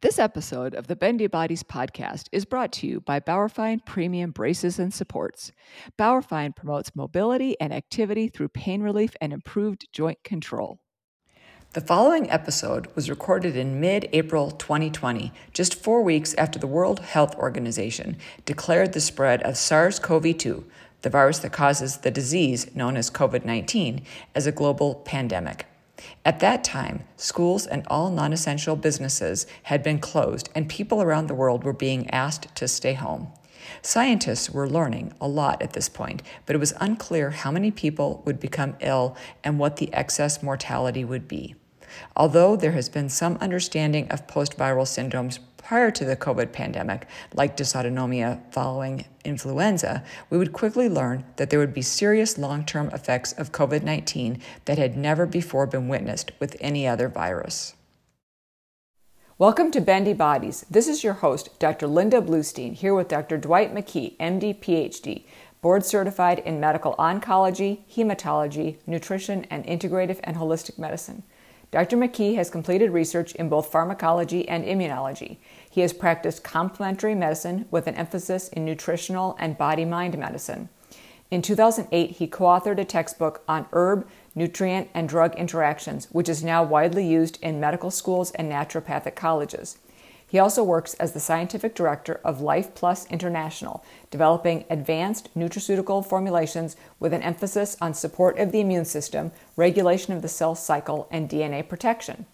This episode of the Bendy Bodies podcast is brought to you by Bauerfeind Premium Braces and Supports. Bauerfeind promotes mobility and activity through pain relief and improved joint control. The following episode was recorded in mid April 2020, just four weeks after the World Health Organization declared the spread of SARS CoV 2, the virus that causes the disease known as COVID 19, as a global pandemic. At that time, schools and all non essential businesses had been closed, and people around the world were being asked to stay home. Scientists were learning a lot at this point, but it was unclear how many people would become ill and what the excess mortality would be. Although there has been some understanding of post viral syndromes prior to the COVID pandemic, like dysautonomia following influenza, we would quickly learn that there would be serious long term effects of COVID 19 that had never before been witnessed with any other virus. Welcome to Bendy Bodies. This is your host, Dr. Linda Bluestein, here with Dr. Dwight McKee, MD, PhD, board certified in medical oncology, hematology, nutrition, and integrative and holistic medicine. Dr. McKee has completed research in both pharmacology and immunology. He has practiced complementary medicine with an emphasis in nutritional and body mind medicine. In 2008, he co authored a textbook on herb, nutrient, and drug interactions, which is now widely used in medical schools and naturopathic colleges. He also works as the scientific director of Life Plus International, developing advanced nutraceutical formulations with an emphasis on support of the immune system, regulation of the cell cycle, and DNA protection.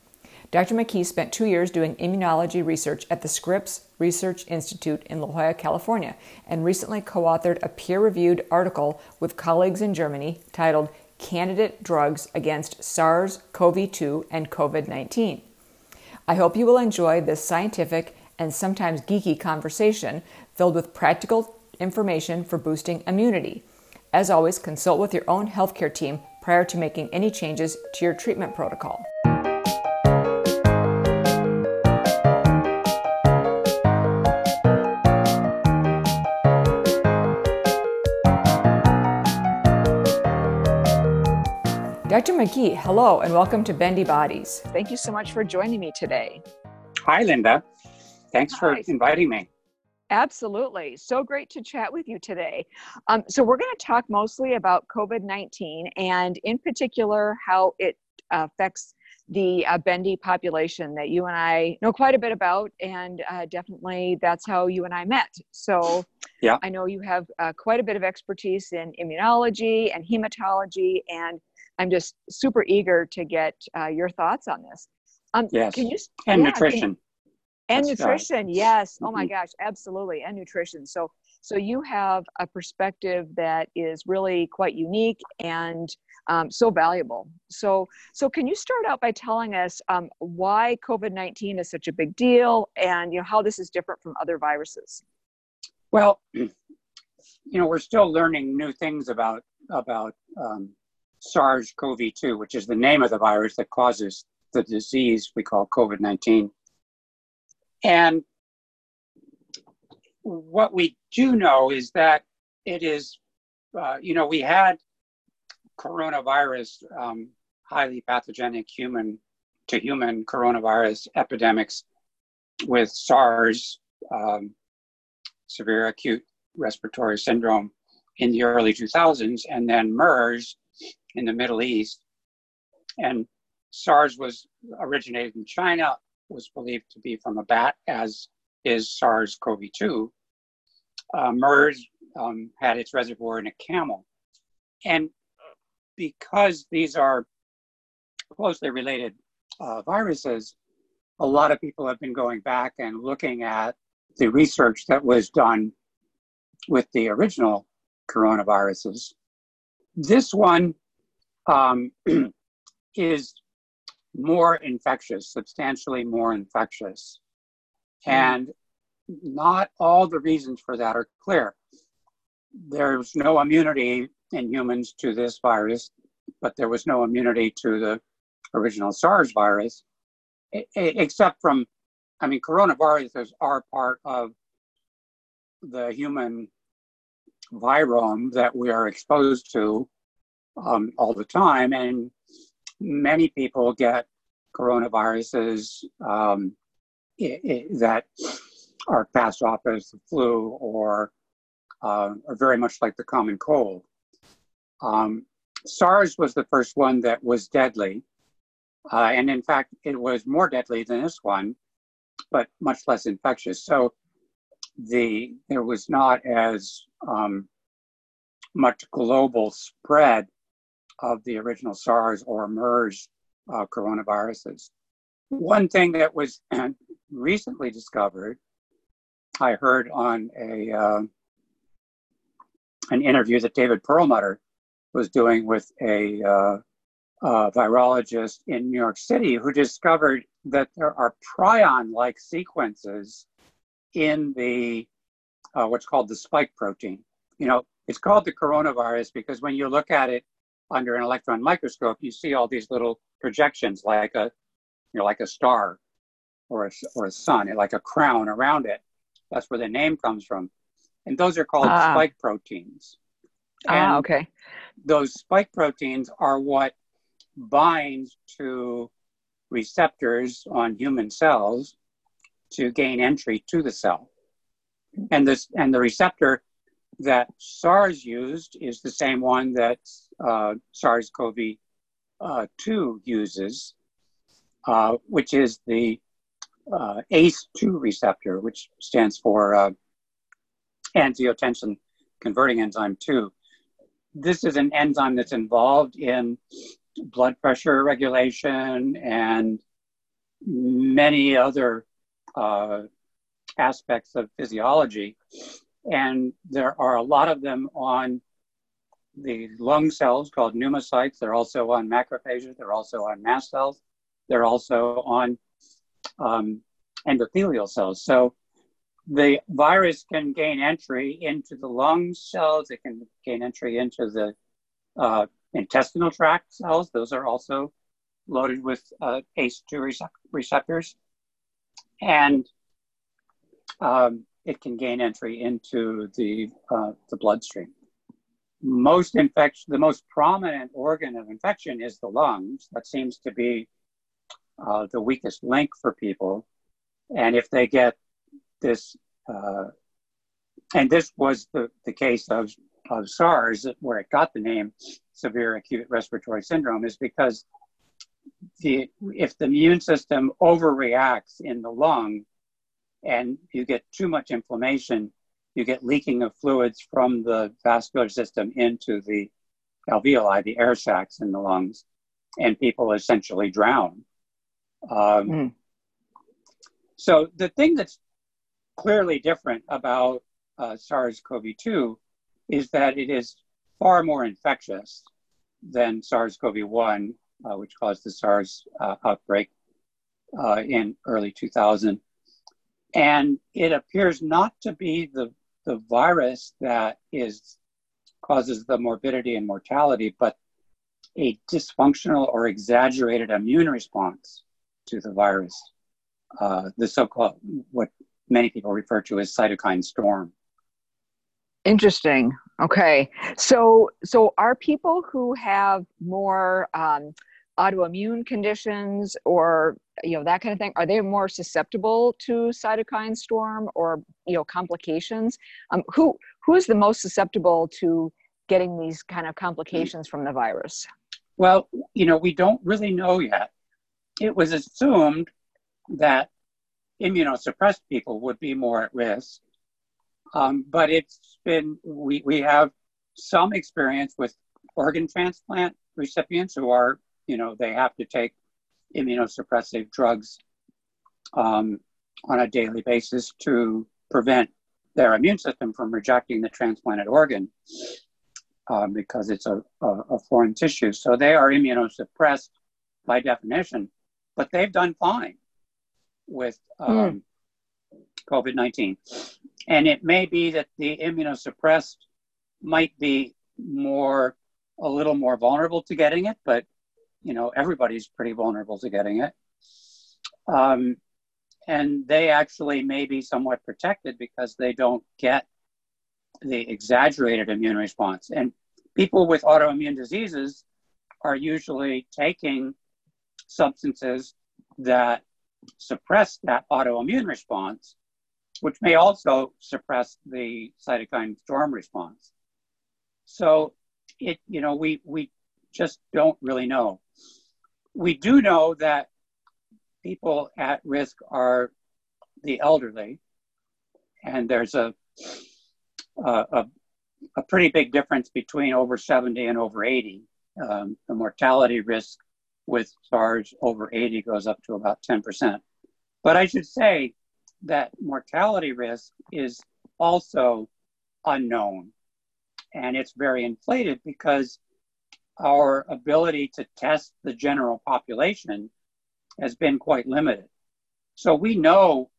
Dr. McKee spent two years doing immunology research at the Scripps Research Institute in La Jolla, California, and recently co authored a peer reviewed article with colleagues in Germany titled Candidate Drugs Against SARS CoV 2 and COVID 19. I hope you will enjoy this scientific and sometimes geeky conversation filled with practical information for boosting immunity. As always, consult with your own healthcare team prior to making any changes to your treatment protocol. Dr. McKee, hello and welcome to Bendy Bodies. Thank you so much for joining me today. Hi, Linda. Thanks Hi. for inviting me. Absolutely. So great to chat with you today. Um, so, we're going to talk mostly about COVID 19 and, in particular, how it affects the uh, bendy population that you and I know quite a bit about, and uh, definitely that's how you and I met. So, yeah, I know you have uh, quite a bit of expertise in immunology and hematology, and I'm just super eager to get uh, your thoughts on this. Um, yes. Can you, and yeah, nutrition. Can, and That's nutrition, right. yes. Oh my mm-hmm. gosh, absolutely. And nutrition. So, so you have a perspective that is really quite unique and um, so valuable. So, so can you start out by telling us um, why COVID nineteen is such a big deal, and you know how this is different from other viruses? Well, you know, we're still learning new things about about um, SARS-CoV-2, which is the name of the virus that causes the disease we call COVID-19. And what we do know is that it is, uh, you know, we had coronavirus, um, highly pathogenic human to human coronavirus epidemics with SARS, um, severe acute respiratory syndrome in the early 2000s, and then MERS in the Middle East. And SARS was originated in China, was believed to be from a bat, as is SARS CoV 2. Uh, MERS um, had its reservoir in a camel. And because these are closely related uh, viruses, a lot of people have been going back and looking at the research that was done with the original coronaviruses. This one um, is more infectious, substantially more infectious. Mm. And not all the reasons for that are clear. There's no immunity in humans to this virus, but there was no immunity to the original SARS virus, except from, I mean, coronaviruses are part of the human virome that we are exposed to um, all the time. And many people get coronaviruses um, that are passed off as the flu or uh, are very much like the common cold. Um, SARS was the first one that was deadly. Uh, and in fact, it was more deadly than this one, but much less infectious. So the there was not as um, much global spread of the original SARS or MERS uh, coronaviruses. One thing that was recently discovered, I heard on a uh, an interview that David Perlmutter was doing with a, uh, virologist in New York City who discovered that there are prion-like sequences in the uh, what's called the spike protein. You know, it's called the coronavirus because when you look at it under an electron microscope, you see all these little projections like a, you know, like a star or a, or a sun, like a crown around it. That's where the name comes from. And those are called ah. spike proteins. Ah, and ah, okay. Those spike proteins are what binds to receptors on human cells to gain entry to the cell. And this and the receptor that SARS used is the same one that uh, SARS-CoV-2 uh, uses, uh, which is the uh, ACE2 receptor, which stands for uh, angiotensin converting enzyme 2. This is an enzyme that's involved in blood pressure regulation and many other uh, aspects of physiology. And there are a lot of them on the lung cells called pneumocytes. They're also on macrophages. They're also on mast cells. They're also on um, endothelial cells. So the virus can gain entry into the lung cells. It can gain entry into the uh, intestinal tract cells. Those are also loaded with uh, ACE2 receptors. And um, it can gain entry into the, uh, the bloodstream. Most infection, the most prominent organ of infection is the lungs. That seems to be uh, the weakest link for people. And if they get this, uh, and this was the, the case of, of SARS, where it got the name severe acute respiratory syndrome, is because the, if the immune system overreacts in the lung, and you get too much inflammation, you get leaking of fluids from the vascular system into the alveoli, the air sacs in the lungs, and people essentially drown. Um, mm. So the thing that's clearly different about uh, SARS-CoV-2 is that it is far more infectious than SARS-CoV-1, uh, which caused the SARS uh, outbreak uh, in early 2000. And it appears not to be the, the virus that is causes the morbidity and mortality, but a dysfunctional or exaggerated immune response to the virus, uh, the so-called what many people refer to as cytokine storm. Interesting. Okay, so so are people who have more um, autoimmune conditions or you know that kind of thing? Are they more susceptible to cytokine storm or you know complications? Um, who who is the most susceptible to getting these kind of complications from the virus? Well you know we don't really know yet. It was assumed that immunosuppressed people would be more at risk. Um, but it's been we, we have some experience with organ transplant recipients who are you know, they have to take immunosuppressive drugs um, on a daily basis to prevent their immune system from rejecting the transplanted organ um, because it's a, a, a, foreign tissue. So they are immunosuppressed by definition, but they've done fine with um, mm. COVID 19. And it may be that the immunosuppressed might be more, a little more vulnerable to getting it, but you know, everybody's pretty vulnerable to getting it. Um, and they actually may be somewhat protected because they don't get the exaggerated immune response. And people with autoimmune diseases are usually taking substances that suppress that autoimmune response, which may also suppress the cytokine storm response. So it, you know, we we just don't really know. We do know that people at risk are the elderly, and there's a a, a pretty big difference between over 70 and over 80. Um, the mortality risk with SARS over 80 goes up to about 10%. But I should say that mortality risk is also unknown. And it's very inflated because our ability to test the general population has been quite limited. So we know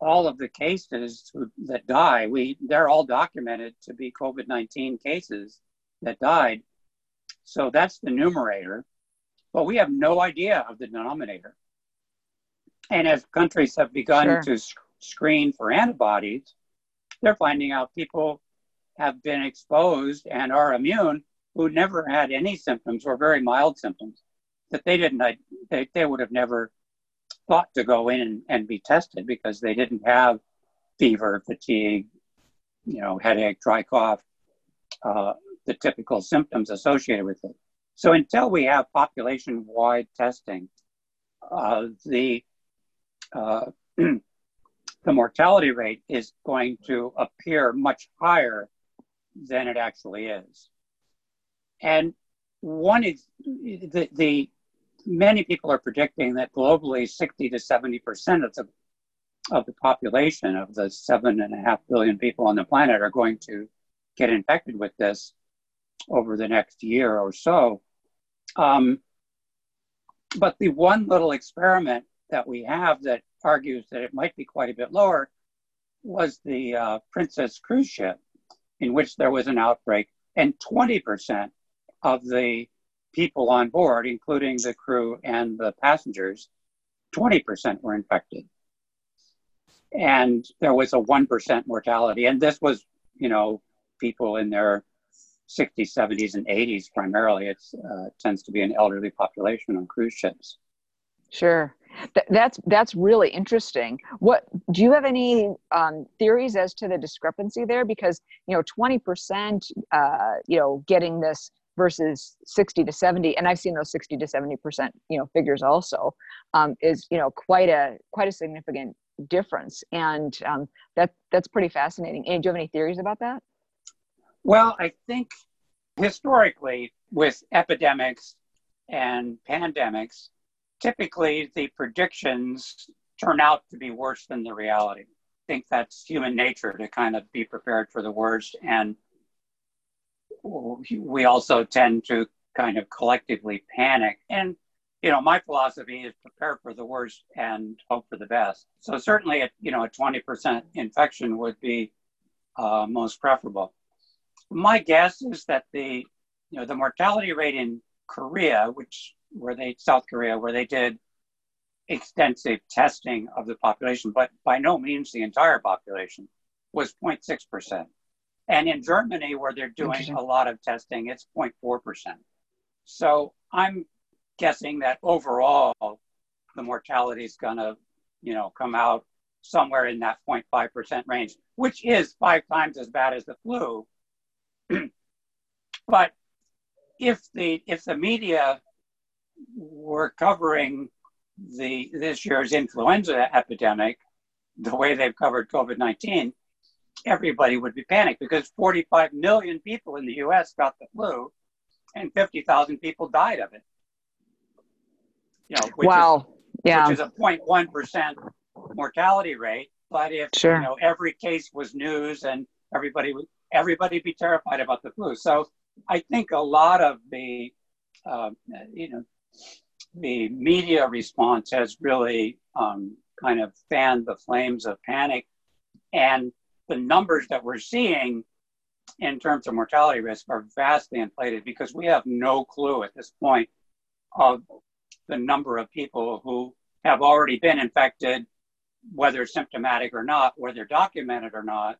all of the cases that die, we they're all documented to be COVID-19 cases that died. So that's the numerator, but we have no idea of the denominator. And as countries have begun sure. to sc- screen for antibodies, they're finding out people have been exposed and are immune who never had any symptoms or very mild symptoms that they didn't they, they would have never thought to go in and, and be tested because they didn't have fever, fatigue, you know, headache, dry cough, uh, the typical symptoms associated with it. So until we have population-wide testing, uh, the uh, the mortality rate is going to appear much higher than it actually is. And one is the, the many people are predicting that globally 60 to 70 percent of the of the population of the seven and a half billion people on the planet are going to get infected with this over the next year or so. Um, but the one little experiment that we have that argues that it might be quite a bit lower was the uh, Princess cruise ship, in which there was an outbreak, and 20% of the people on board, including the crew and the passengers, 20% were infected. And there was a 1% mortality. And this was, you know, people in their 60s, 70s, and 80s primarily. It uh, tends to be an elderly population on cruise ships. Sure. Th- that's that's really interesting. What do you have any um, theories as to the discrepancy there? Because you know, twenty percent, uh, you know, getting this versus 60 to 70 and i've seen those 60 to 70 percent you know figures also um, is you know quite a quite a significant difference. And um, that that's pretty fascinating. And do you have any theories about that? Well i think historically with epidemics and pandemics typically the predictions turn out to be worse than the reality. I think that's human nature to kind of be prepared for the worst and we also tend to kind of collectively panic. And, you know, my philosophy is prepare for the worst and hope for the best. So certainly, a, you know, a 20% infection would be uh, most preferable. My guess is that the, you know, the mortality rate in Korea, which where they South Korea, where they did extensive testing of the population, but by no means the entire population, was 0.6 percent. And in Germany, where they're doing a lot of testing, it's 0.4%. So I'm guessing that overall, the mortality is going to, you know, come out somewhere in that 0.5% range, which is five times as bad as the flu. but if the if the media were covering the this year's influenza epidemic the way they've covered COVID-19, everybody would be panicked because 45 million people in the US got the flu and 50,000 people died of it. You know, which wow. Is, yeah. Which is a 0.1% mortality rate. But if sure. you know every case was news and everybody would everybody be terrified about the flu. So I think a lot of the uh, you know the media response has really um, kind of fanned the flames of panic and the numbers that we're seeing in terms of mortality risk are vastly inflated because we have no clue at this point of the number of people who have already been infected, whether symptomatic or not, whether documented or not.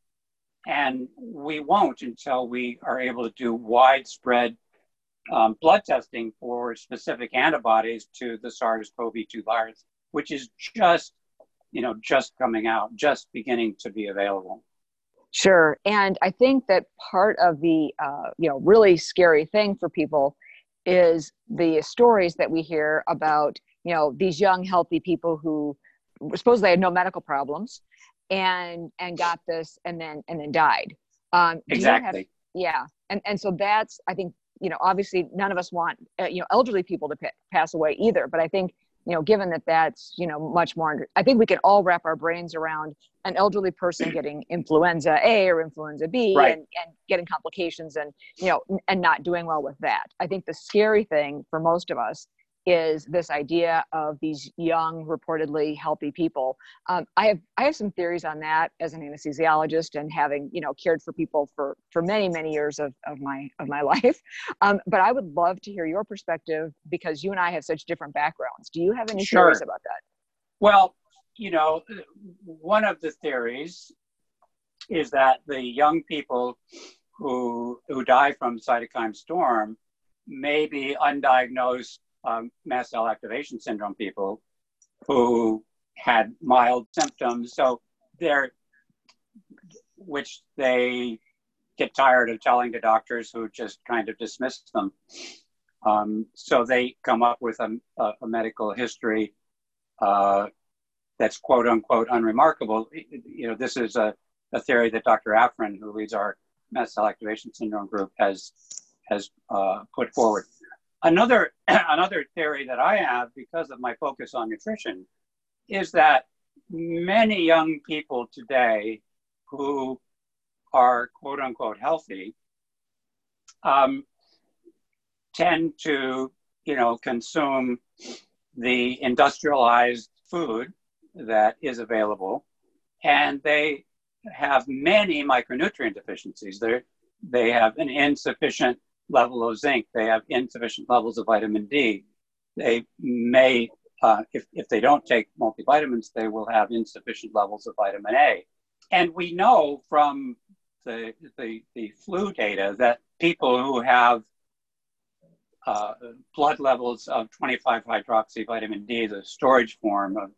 And we won't until we are able to do widespread um, blood testing for specific antibodies to the SARS CoV 2 virus. which is just, you know, just coming out, just beginning to be available. Sure. And I think that part of the, uh, you know, really scary thing for people is the stories that we hear about, you know, these young, healthy people who supposedly had no medical problems and and got this and then and then died. Um, exactly. Have, yeah. And and so that's I think you know obviously none of us want uh, you know elderly people to pa- pass away either, but I think you know given that that's you know much more i think we can all wrap our brains around an elderly person getting influenza a or influenza b right. and, and getting complications and you know and not doing well with that i think the scary thing for most of us is this idea of these young, reportedly healthy people. Um, I have I have some theories on that as an anesthesiologist and having you know cared for people for for many many years of, of my of my life. Um, but I would love to hear your perspective because you and I have such different backgrounds. Do you have any sure. theories about that? Well, you know, one of the theories is that the young people who who die from cytokine storm may be undiagnosed um, mast cell activation syndrome people who had mild symptoms. So they're, which they get tired of telling the doctors who just kind of dismiss them. Um, so they come up with a, a, a medical history uh, that's quote unquote unremarkable. You know, this is a, a theory that Dr. Afrin, who leads our mast cell activation syndrome group, has has uh, put forward. Another, another theory that I have because of my focus on nutrition is that many young people today who are quote unquote healthy um, tend to, you know, consume the industrialized food that is available, and they have many micronutrient deficiencies. They they have an insufficient level of zinc, they have insufficient levels of vitamin D. They may, uh, if, if they don't take multivitamins, they will have insufficient levels of vitamin A. And we know from the, the, the flu data that people who have uh, blood levels of 25 hydroxy vitamin D, the storage form of,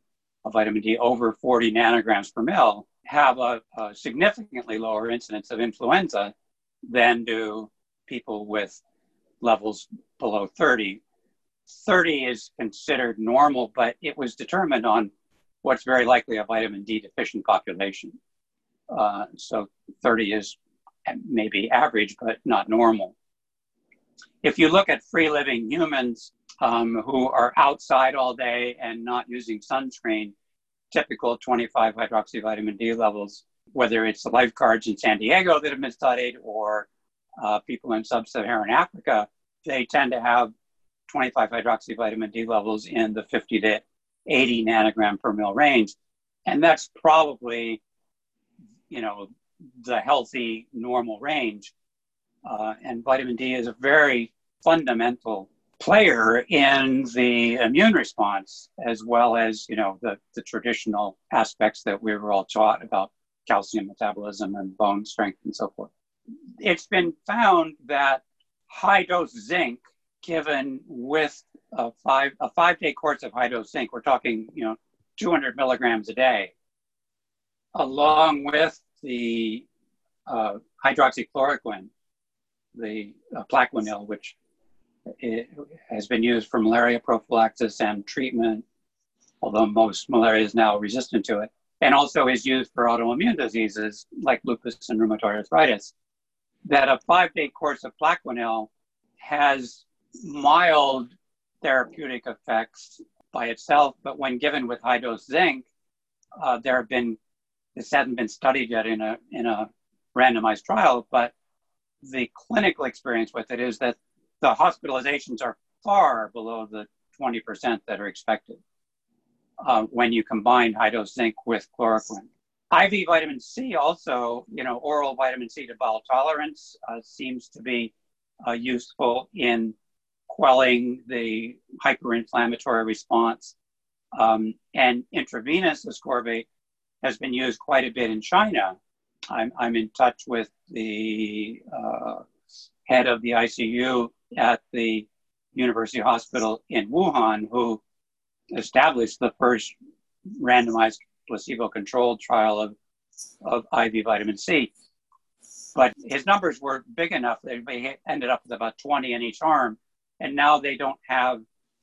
of vitamin D over 40 nanograms per mil, have a, a significantly lower incidence of influenza than do people with levels below 30. 30 is considered normal, but it was determined on what's very likely a vitamin D deficient population. Uh, so 30 is maybe average, but not normal. If you look at free living humans um, who are outside all day and not using sunscreen, typical 25 hydroxy vitamin D levels, whether it's the lifeguards in San Diego that have been studied or uh, people in sub-Saharan Africa, they tend to have 25 hydroxy vitamin D levels in the 50 to 80 nanogram per mil range. And that's probably, you know, the healthy normal range. Uh, and vitamin D is a very fundamental player in the immune response, as well as, you know, the, the traditional aspects that we were all taught about calcium metabolism and bone strength and so forth it's been found that high dose zinc given with a five a five day course of high dose zinc, we're talking you know 200 milligrams a day, along with the uh, hydroxychloroquine, the uh, Plaquenil, which has been used for malaria prophylaxis and treatment, although most malaria is now resistant to it, and also is used for autoimmune diseases like lupus and rheumatoid arthritis that a five day course of Plaquenil has mild therapeutic effects by itself, but when given with high dose zinc, uh, there have been, this hasn't been studied yet in a, in a randomized trial, but the clinical experience with it is that the hospitalizations are far below the 20% that are expected uh, when you combine high dose zinc with chloroquine. IV vitamin C also, you know, oral vitamin C to bowel tolerance uh, seems to be uh, useful in quelling the hyperinflammatory response. Um, and intravenous ascorbate has been used quite a bit in China. I'm, I'm in touch with the uh, head of the ICU at the University Hospital in Wuhan, who established the first randomized placebo controlled trial of, of IV vitamin C. But his numbers were big enough that they ended up with about 20 in each arm. And now they don't have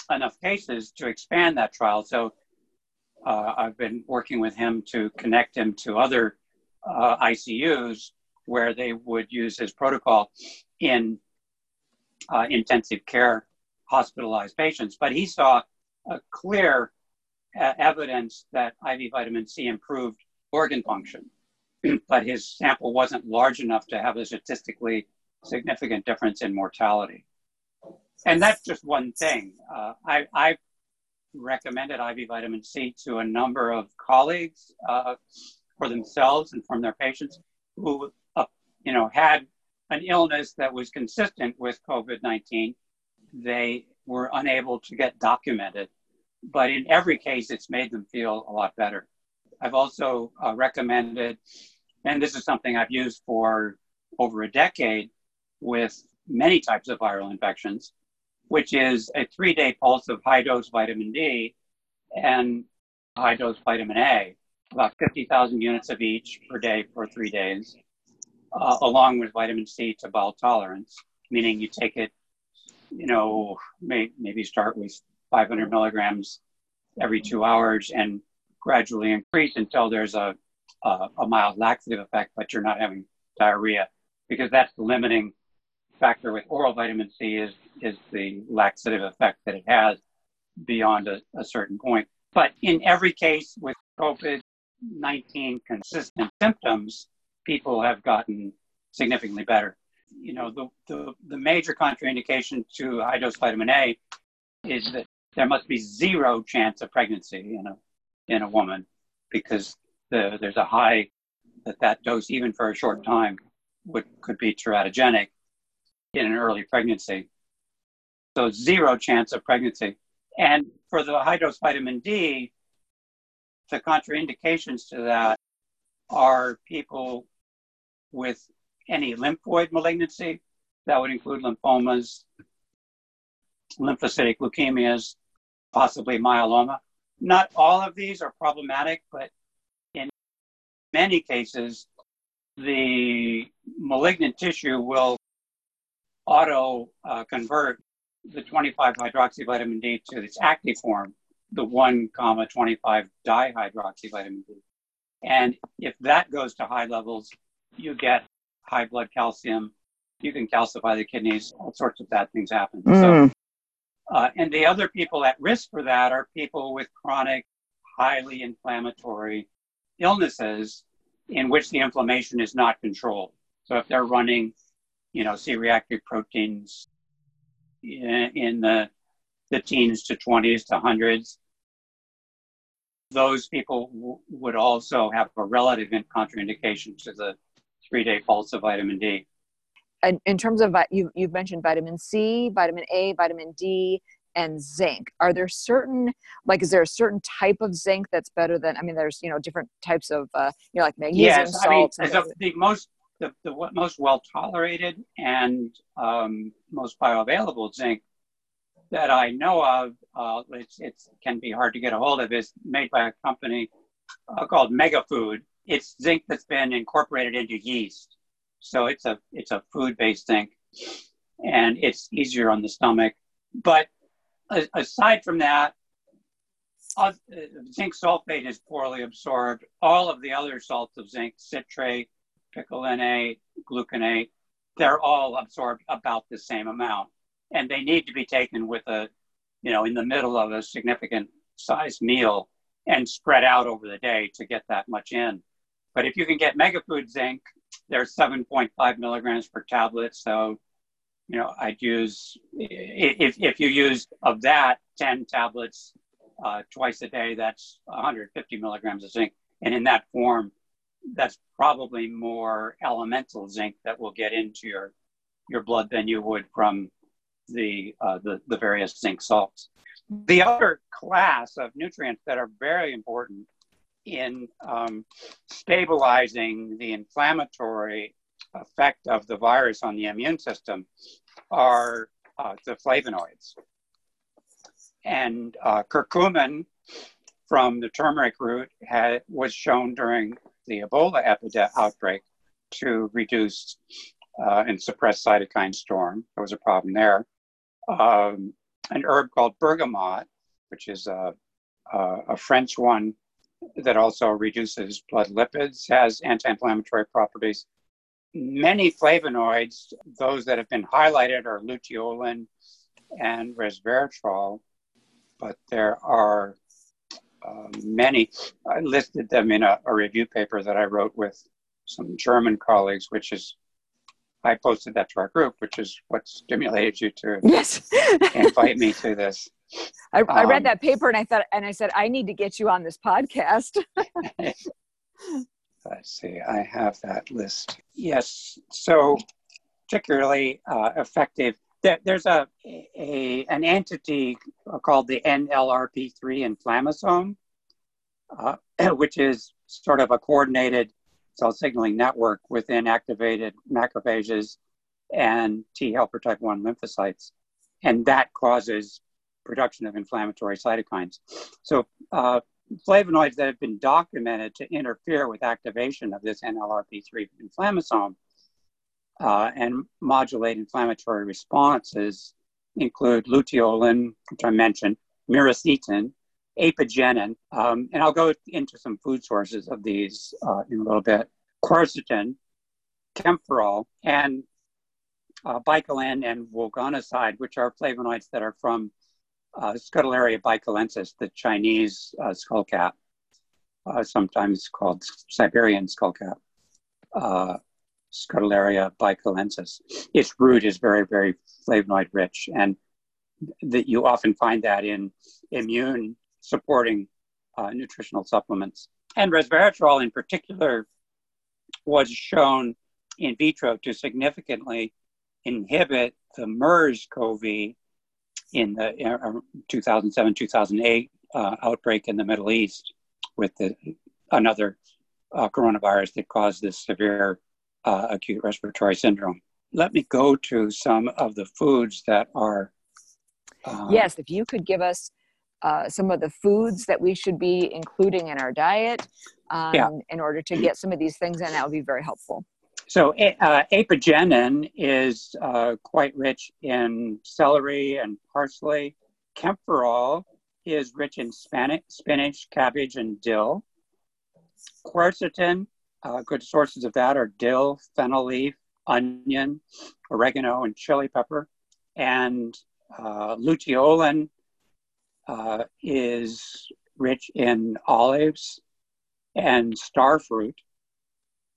enough cases to expand that trial. So uh, I've been working with him to connect him to other uh, ICUs where they would use his protocol in uh, intensive care hospitalized patients. But he saw a clear evidence that IV vitamin C improved organ function, but his sample wasn't large enough to have a statistically significant difference in mortality. And that's just one thing. Uh, I, I recommended IV vitamin C to a number of colleagues uh, for themselves and from their patients who, uh, you know, had an illness that was consistent with COVID-19. They were unable to get documented, but in every case, it's made them feel a lot better. I've also uh, recommended, and this is something I've used for over a decade with many types of viral infections, which is a three day pulse of high dose vitamin D and high dose vitamin A, about 50,000 units of each per day for three days, uh, along with vitamin C to bowel tolerance, meaning you take it, you know, may, maybe start with 500 milligrams every two hours and gradually increase until there's a, a, a mild laxative effect, but you're not having diarrhea because that's the limiting factor with oral vitamin C is is the laxative effect that it has beyond a, a certain point. But in every case with COVID 19 consistent symptoms, people have gotten significantly better. You know, the, the, the major contraindication to high dose vitamin A is that there must be zero chance of pregnancy in a, in a woman because the, there's a high that that dose, even for a short time, would could be teratogenic in an early pregnancy. So zero chance of pregnancy. And for the high dose vitamin D, the contraindications to that are people with any lymphoid malignancy. That would include lymphomas, lymphocytic leukemias, possibly myeloma. Not all of these are problematic, but in many cases, the malignant tissue will auto uh, convert the 25 hydroxy vitamin D to its active form, the 1 comma 25 dihydroxy vitamin D. And if that goes to high levels, you get high blood calcium. You can calcify the kidneys. All sorts of bad things happen. Mm. So, uh, and the other people at risk for that are people with chronic, highly inflammatory illnesses in which the inflammation is not controlled. So if they're running you know, C-reactive proteins in, in the, the teens to 20s to hundreds. Those people w- would also have a relative contraindication to the three-day pulse of vitamin D. And in terms of you, you've mentioned vitamin C, vitamin A, vitamin D, and zinc. Are there certain like is there a certain type of zinc that's better than? I mean, there's you know different types of uh, you know like magnesium yes, salts. I mean, the most the, the most well tolerated and um, most bioavailable zinc that I know of, uh, it's, it's can be hard to get a hold of, is made by a company uh, called Megafood. It's zinc that's been incorporated into yeast, so it's a it's a food-based zinc, and it's easier on the stomach. But aside from that, uh, zinc sulfate is poorly absorbed. All of the other salts of zinc, citrate, picolinate, gluconate, they're all absorbed about the same amount. And they need to be taken with a, you know, in the middle of a significant size meal and spread out over the day to get that much in. But if you can get megafood zinc, there's 7.5 milligrams per tablet. So, you know, I'd use, if, if you use of that 10 tablets uh, twice a day, that's 150 milligrams of zinc. And in that form, that's probably more elemental zinc that will get into your your blood than you would from the uh, the, the various zinc salts. The other class of nutrients that are very important in um, stabilizing the inflammatory effect of the virus on the immune system are uh, the flavonoids. and uh, curcumin from the turmeric root had, was shown during the Ebola epidemic outbreak to reduce uh, and suppress cytokine storm. There was a problem there. Um, an herb called bergamot, which is a, a, a French one that also reduces blood lipids, has anti inflammatory properties. Many flavonoids, those that have been highlighted are luteolin and resveratrol, but there are uh, many. I listed them in a, a review paper that I wrote with some German colleagues, which is I posted that to our group, which is what stimulated you to yes invite me to this. I, um, I, read um, that paper and I thought, and I said, I need to get you on this podcast. Let's see, I have that list. Yes, so particularly uh, effective. There, there's a, a an entity called the NLRP3 inflammasome, uh, which is sort of a coordinated cell signaling network within activated macrophages and T helper type 1 lymphocytes. And that causes production of inflammatory cytokines. So, uh, flavonoids that have been documented to interfere with activation of this NLRP3 inflammasome uh, and modulate inflammatory responses include luteolin, which I mentioned, myricetin, apigenin, um, and I'll go into some food sources of these uh, in a little bit. Quercetin, kaempferol, and uh, and wogonoside, which are flavonoids that are from uh, Scutellaria baicalensis, the Chinese uh, skullcap, uh, sometimes called Siberian skullcap. Uh, Scutellaria baicalensis. Its root is very, very flavonoid rich, and that you often find that in immune supporting uh, nutritional supplements. And resveratrol, in particular, was shown in vitro to significantly inhibit the MERS CoV in the uh, 2007 2008 uh, outbreak in the Middle East with the, another uh, coronavirus that caused this severe uh, acute respiratory syndrome. Let me go to some of the foods that are. Uh, yes, if you could give us uh, some of the foods that we should be including in our diet um, yeah. in order to get some of these things in, that would be very helpful. So, uh, apigenin is uh, quite rich in celery and parsley. Kaempferol is rich in spinach, cabbage, and dill. Quercetin, uh, good sources of that are dill, fennel leaf, onion, oregano, and chili pepper. And uh, luteolin uh, is rich in olives and star fruit.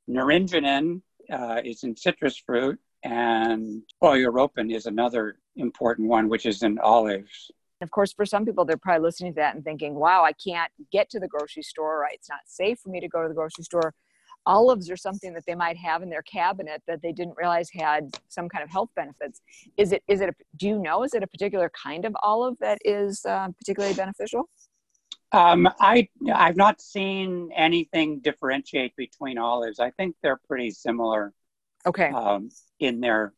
Naringenin uh, is in citrus fruit, and oleuropein is another important one, which is in olives. Of course, for some people, they're probably listening to that and thinking, wow, I can't get to the grocery store, right? It's not safe for me to go to the grocery store olives are something that they might have in their cabinet that they didn't realize had some kind of health benefits. Is it, is it, a, do you know, is it a particular kind of olive that is uh, particularly beneficial? Um, I, I've not seen anything differentiate between olives. I think they're pretty similar. Okay. Um, in their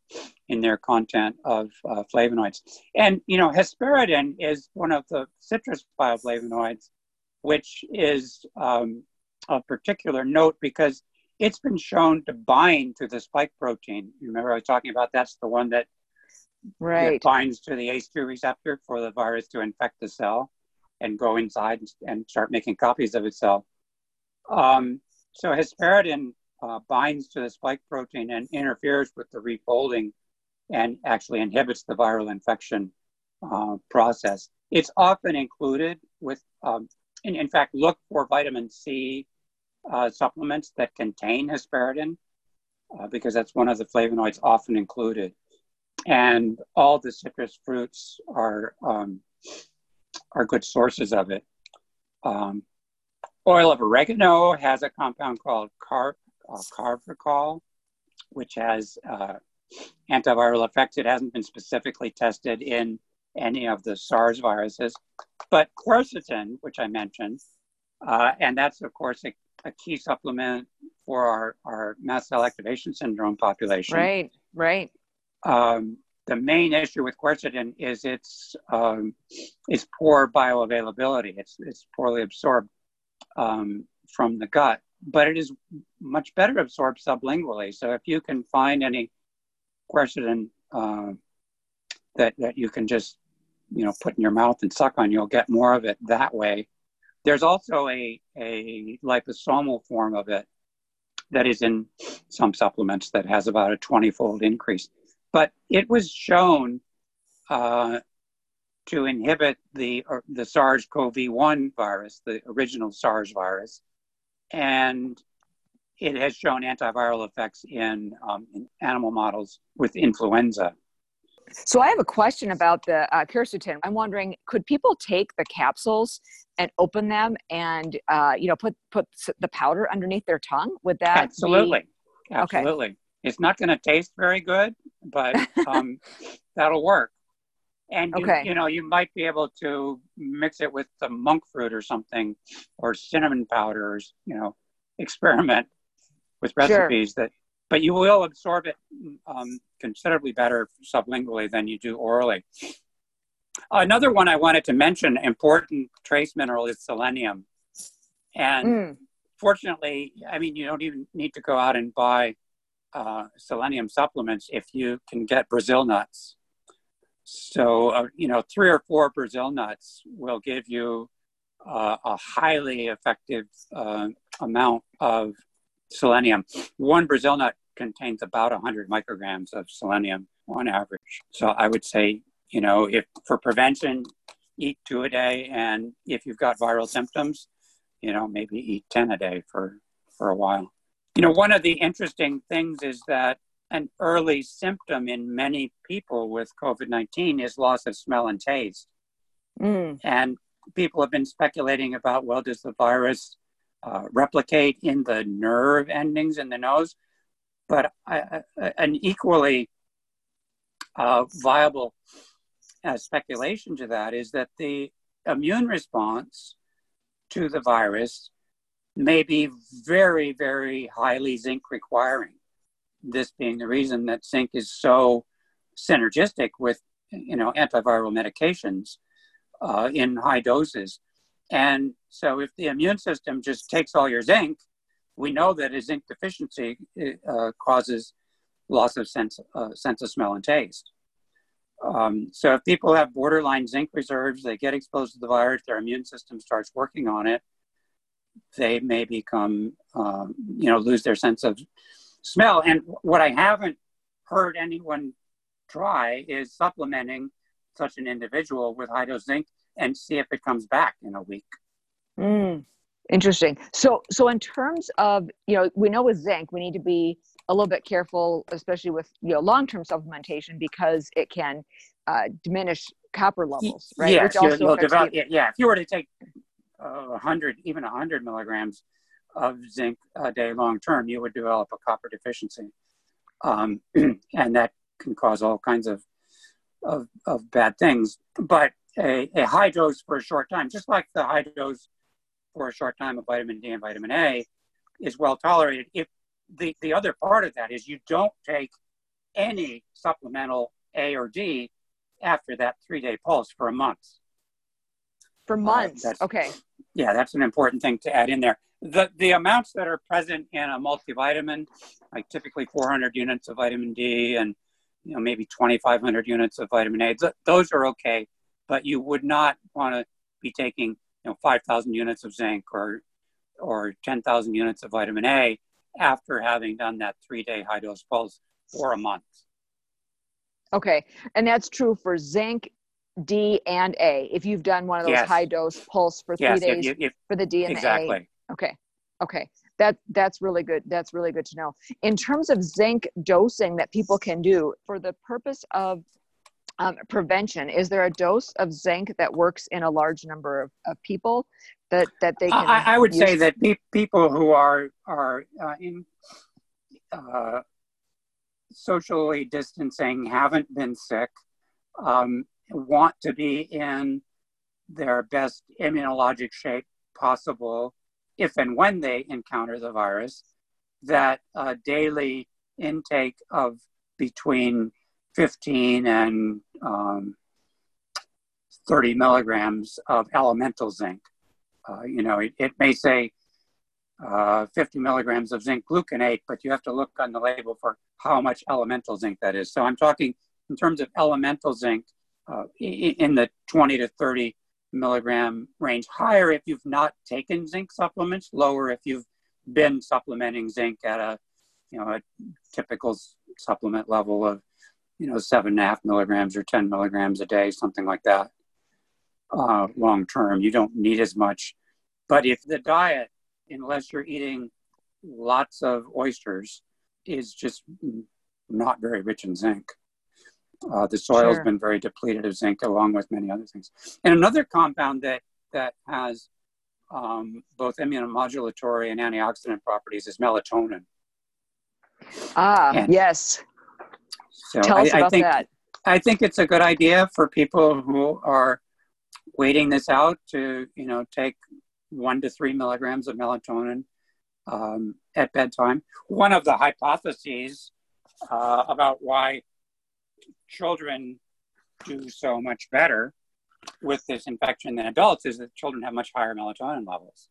in their content of uh, flavonoids, and you know, hesperidin is one of the citrus bioflavonoids, which is um, of particular note because it's been shown to bind to the spike protein. You remember I was talking about that's the one that, right. binds to the ACE2 receptor for the virus to infect the cell and go inside and start making copies of itself. Um, so hesperidin uh, binds to the spike protein and interferes with the refolding and actually inhibits the viral infection uh, process. It's often included with, um, in, in fact, look for vitamin C uh, supplements that contain hesperidin uh, because that's one of the flavonoids often included. And all the citrus fruits are, um, are good sources of it. Um, oil of oregano has a compound called car- uh, carvacrol, which has uh, antiviral effects. It hasn't been specifically tested in any of the SARS viruses, but quercetin, which I mentioned, uh, and that's of course a a key supplement for our, our mast cell activation syndrome population. Right, right. Um, the main issue with quercetin is its um, its poor bioavailability. It's it's poorly absorbed um, from the gut, but it is much better absorbed sublingually. So if you can find any quercetin uh, that that you can just you know put in your mouth and suck on, you'll get more of it that way. There's also a a liposomal form of it that is in some supplements that has about a 20 fold increase. But it was shown uh, to inhibit the, the SARS CoV 1 virus, the original SARS virus. And it has shown antiviral effects in, um, in animal models with influenza. So I have a question about the uh, quercetin. I'm wondering, could people take the capsules and open them and uh, you know put put the powder underneath their tongue? Would that absolutely, be... absolutely? Okay. It's not going to taste very good, but um, that'll work. And you, okay. you know, you might be able to mix it with some monk fruit or something, or cinnamon powders. You know, experiment with recipes sure. that but you will absorb it um, considerably better sublingually than you do orally. Another one I wanted to mention, important trace mineral, is selenium. And mm. fortunately, I mean, you don't even need to go out and buy uh, selenium supplements if you can get Brazil nuts. So, uh, you know, three or four Brazil nuts will give you uh, a highly effective uh, amount of selenium. One Brazil nut contains about 100 micrograms of selenium on average. So I would say, you know, if for prevention, eat two a day, and if you've got viral symptoms, you know, maybe eat 10 a day for, for a while. You know, one of the interesting things is that an early symptom in many people with COVID 19 is loss of smell and taste. Mm. And people have been speculating about well, does the virus uh, replicate in the nerve endings in the nose. But I, an equally uh, viable uh, speculation to that is that the immune response to the virus may be very, very highly zinc requiring. This being the reason that zinc is so synergistic with, you know, antiviral medications uh, in high doses. And so if the immune system just takes all your zinc, we know that a zinc deficiency uh, causes loss of sense, uh, sense of smell and taste. Um, so if people have borderline zinc reserves, they get exposed to the virus, their immune system starts working on it, they may become, um, you know, lose their sense of smell. And what I haven't heard anyone try is supplementing such an individual with high dose zinc and see if it comes back in a week. Mm, interesting. So, so in terms of you know, we know with zinc, we need to be a little bit careful, especially with you know long-term supplementation because it can uh, diminish copper levels, right? Yes, Which also develop, the, yeah. If you were to take uh, 100, even 100 milligrams of zinc a day long term, you would develop a copper deficiency, um, and that can cause all kinds of, of of bad things. But a, a high dose for a short time, just like the high dose for a short time of vitamin D and vitamin A is well tolerated. If the, the other part of that is you don't take any supplemental A or D after that three day pulse for a month. For uh, months. Uh, okay. Yeah, that's an important thing to add in there. The, the amounts that are present in a multivitamin, like typically 400 units of vitamin D and you know maybe 2,500 units of vitamin A, th- those are okay but you would not want to be taking you know 5,000 units of zinc or or 10,000 units of vitamin A after having done that three day high dose pulse for a month. Okay, and that's true for zinc, D, and A. If you've done one of those yes. high dose pulse for three yes, days if, if, for the D and exactly. A. Okay, okay, that that's really good. That's really good to know. In terms of zinc dosing that people can do for the purpose of um, prevention is there a dose of zinc that works in a large number of, of people that that they can i, I would use? say that pe- people who are are uh, in uh, socially distancing haven't been sick um, want to be in their best immunologic shape possible if and when they encounter the virus that daily intake of between 15 and um, 30 milligrams of elemental zinc. Uh, you know, it, it may say uh, 50 milligrams of zinc gluconate, but you have to look on the label for how much elemental zinc that is. So I'm talking in terms of elemental zinc uh, in the 20 to 30 milligram range. Higher if you've not taken zinc supplements, lower if you've been supplementing zinc at a, you know, a typical supplement level of, you know, seven and a half milligrams or 10 milligrams a day, something like that. Uh, long term, you don't need as much. But if the diet, unless you're eating lots of oysters, is just not very rich in zinc. Uh, the soil has been very depleted of zinc, along with many other things. And another compound that that has um, both immunomodulatory and antioxidant properties is melatonin. Ah, and yes. So Tell I, us about I think, that. I think it's a good idea for people who are waiting this out to, you know, take one to three milligrams of melatonin um, at bedtime. One of the hypotheses uh, about why children do so much better with this infection than adults is that children have much higher melatonin levels.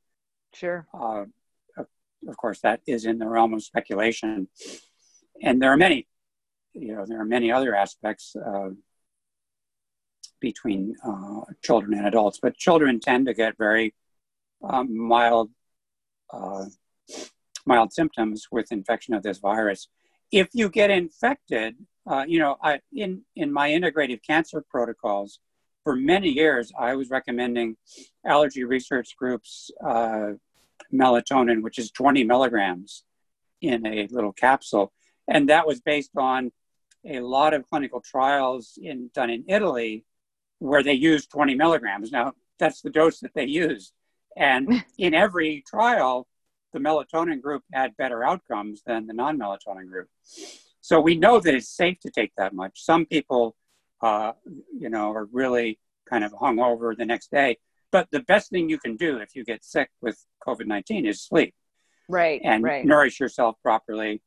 Sure. Uh, of course, that is in the realm of speculation, and there are many, you know, there are many other aspects uh, between uh, children and adults, but children tend to get very um, mild, uh, mild symptoms with infection of this virus. If you get infected, uh, you know, I, in in my integrative cancer protocols, for many years, I was recommending Allergy Research Group's uh, melatonin, which is 20 milligrams in a little capsule. And that was based on a lot of clinical trials in, done in Italy where they used 20 milligrams. Now, that's the dose that they used. And in every trial, the melatonin group had better outcomes than the non melatonin group. So we know that it's safe to take that much. Some people uh, you know, are really kind of hung over the next day. But the best thing you can do if you get sick with COVID 19 is sleep. Right. And right. nourish yourself properly.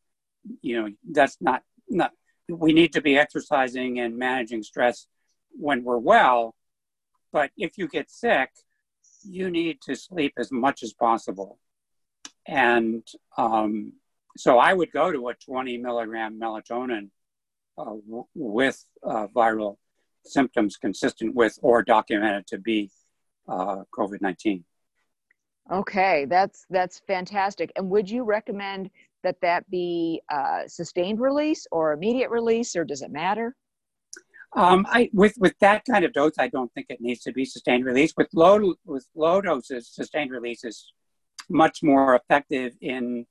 You know, that's not, not, we need to be exercising and managing stress when we're well. But if you get sick, you need to sleep as much as possible. And um, so I would go to a 20 milligram melatonin uh, w- with uh, viral symptoms consistent with or documented to be uh, COVID 19. Okay, that's that's fantastic. And would you recommend that that be uh, sustained release or immediate release, or does it matter? Um, I with with that kind of dose, I don't think it needs to be sustained release. With low with low doses, sustained release is much more effective in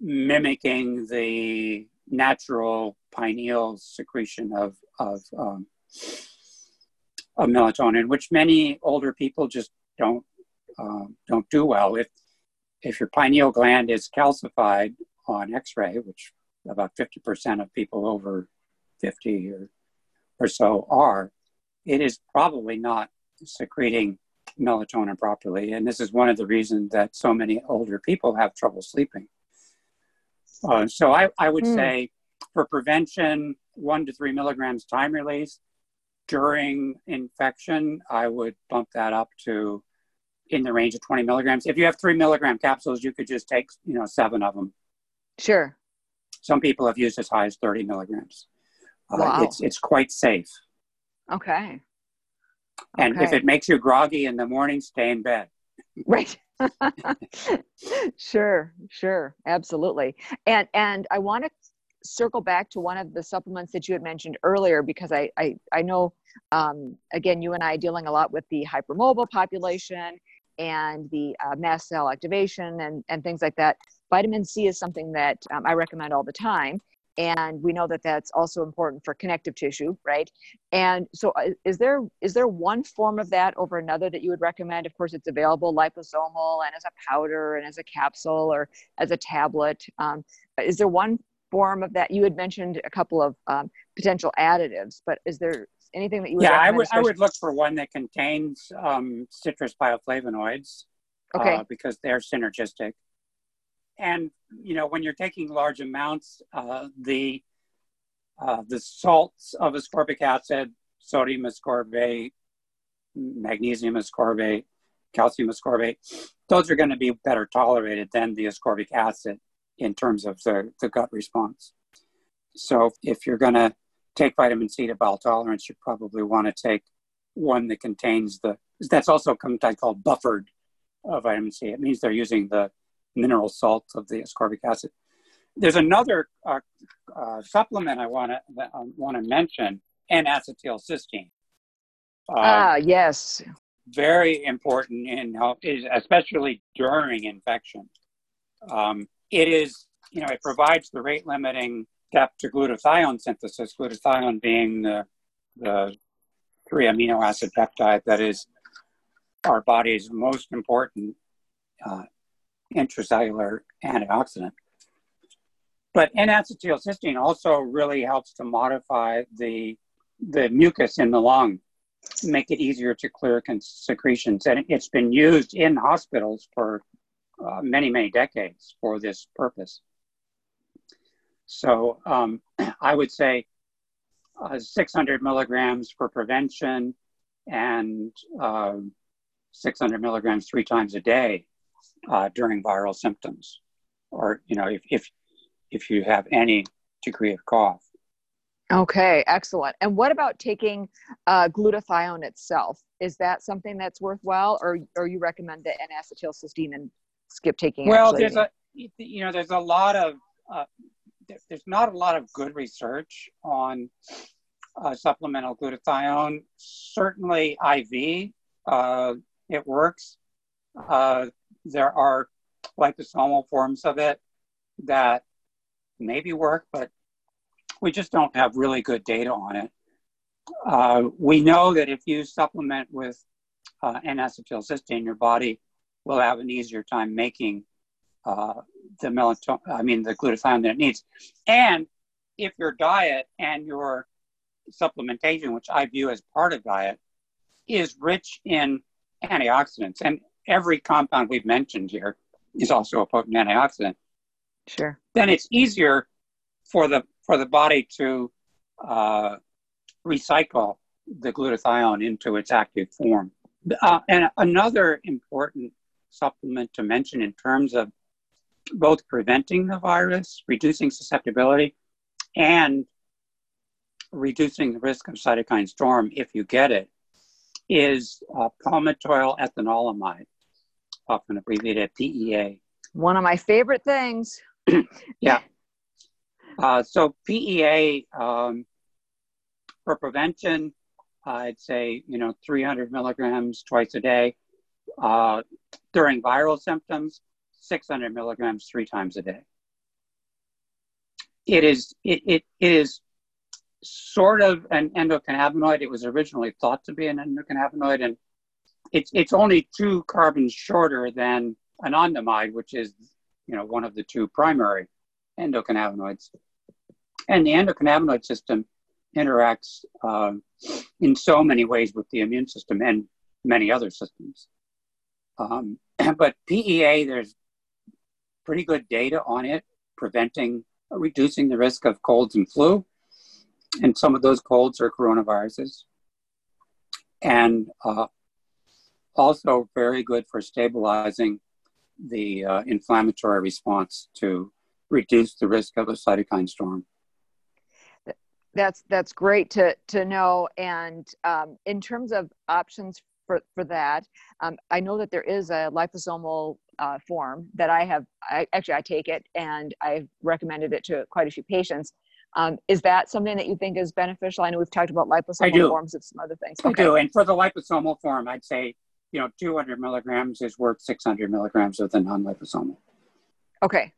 mimicking the natural pineal secretion of, of, um, of melatonin, which many older people just don't, um, don't do well. If, if your pineal gland is calcified on x-ray, which about 50% of people over 50 or, or so are, it is probably not secreting melatonin properly. And this is one of the reasons that so many older people have trouble sleeping. Uh, so I, I would mm. say for prevention, one to three milligrams time release. During infection, I would bump that up to in the range of 20 milligrams. If you have three milligram capsules, you could just take, you know, seven of them. Sure. Some people have used as high as 30 milligrams. Uh, wow. it's, it's quite safe. Okay. And okay. if it makes you groggy in the morning, stay in bed. Right. sure, sure, absolutely. And and I want to circle back to one of the supplements that you had mentioned earlier because I I, I know um, again you and I are dealing a lot with the hypermobile population and the uh, mast cell activation and and things like that. Vitamin C is something that um, I recommend all the time and we know that that's also important for connective tissue right? And so uh, is there is there one form of that over another that you would recommend? Of course it's available liposomal and as a powder and as a capsule or as a tablet. Um, is there one form of that? You had mentioned a couple of um, potential additives but is there anything that you would yeah i would i would look for one that contains um, citrus bioflavonoids okay. uh, because they're synergistic and you know when you're taking large amounts uh, the uh, the salts of ascorbic acid, sodium ascorbate, magnesium ascorbate, calcium ascorbate, those are going to be better tolerated than the ascorbic acid in terms of the, the gut response. So if you're going to take vitamin C to bowel tolerance, you probably want to take one that contains the, that's also sometimes called buffered uh, vitamin C. It means they're using the mineral salt of the ascorbic acid. There's another uh, uh, supplement I want to want to mention, N-acetylcysteine. ah, yes. Very important in health, especially during infection. Um, it is, you know, it provides the rate limiting step to glutathione synthesis, glutathione being the, the three amino acid peptide that is our body's most important uh, intracellular antioxidant. But N-acetylcysteine also really helps to modify the, the mucus in the lung, make it easier to clear secretions. And it's been used in hospitals for uh, many, many decades for this purpose. So um, I would say uh, 600 milligrams for prevention and uh, 600 milligrams three times a day uh, during viral symptoms, or you know if, if if you have any degree of cough. Okay, excellent. And what about taking uh, glutathione itself? Is that something that's worthwhile, or or you recommend the N-acetylcysteine and skip taking? Well, there's a you know there's a lot of uh, there's not a lot of good research on uh, supplemental glutathione. Certainly, IV uh, it works. There are liposomal forms of it that maybe work, but we just don't have really good data on it. Uh, we know that if you supplement with uh, N-acetylcysteine, your body will have an easier time making uh, the melatonin, I mean, the glutathione that it needs. And if your diet and your supplementation, which I view as part of diet, is rich in antioxidants, and every compound we've mentioned here is also a potent antioxidant. Sure. Then it's easier for the for the body to uh, recycle the glutathione into its active form. Uh, and another important supplement to mention in terms of both preventing the virus, reducing susceptibility, and reducing the risk of cytokine storm if you get it is uh, palmitoyl ethanolamide, often abbreviated PEA. One of my favorite things. yeah. Uh, so PEA um, for prevention, I'd say you know 300 milligrams twice a day. Uh, during viral symptoms, 600 milligrams three times a day. It is it, it, it is sort of an endocannabinoid. It was originally thought to be an endocannabinoid, and it's it's only two carbons shorter than anandamide, which is you know one of the two primary endocannabinoids. And the endocannabinoid system interacts um, in so many ways with the immune system and many other systems. Um, but PEA, there's pretty good data on it, preventing, reducing the risk of colds and flu and some of those colds are coronaviruses. And uh, also very good for stabilizing the uh, inflammatory response to reduce the risk of a cytokine storm. That's that's great to to know. And um, in terms of options for for that, um, I know that there is a liposomal uh, form that I have. I, actually, I take it, and I've recommended it to quite a few patients. Um, is that something that you think is beneficial? I know we've talked about liposomal forms of some other things. Okay. I do. And for the liposomal form, I'd say, you know, 200 milligrams is worth 600 milligrams of the non liposomal. Okay.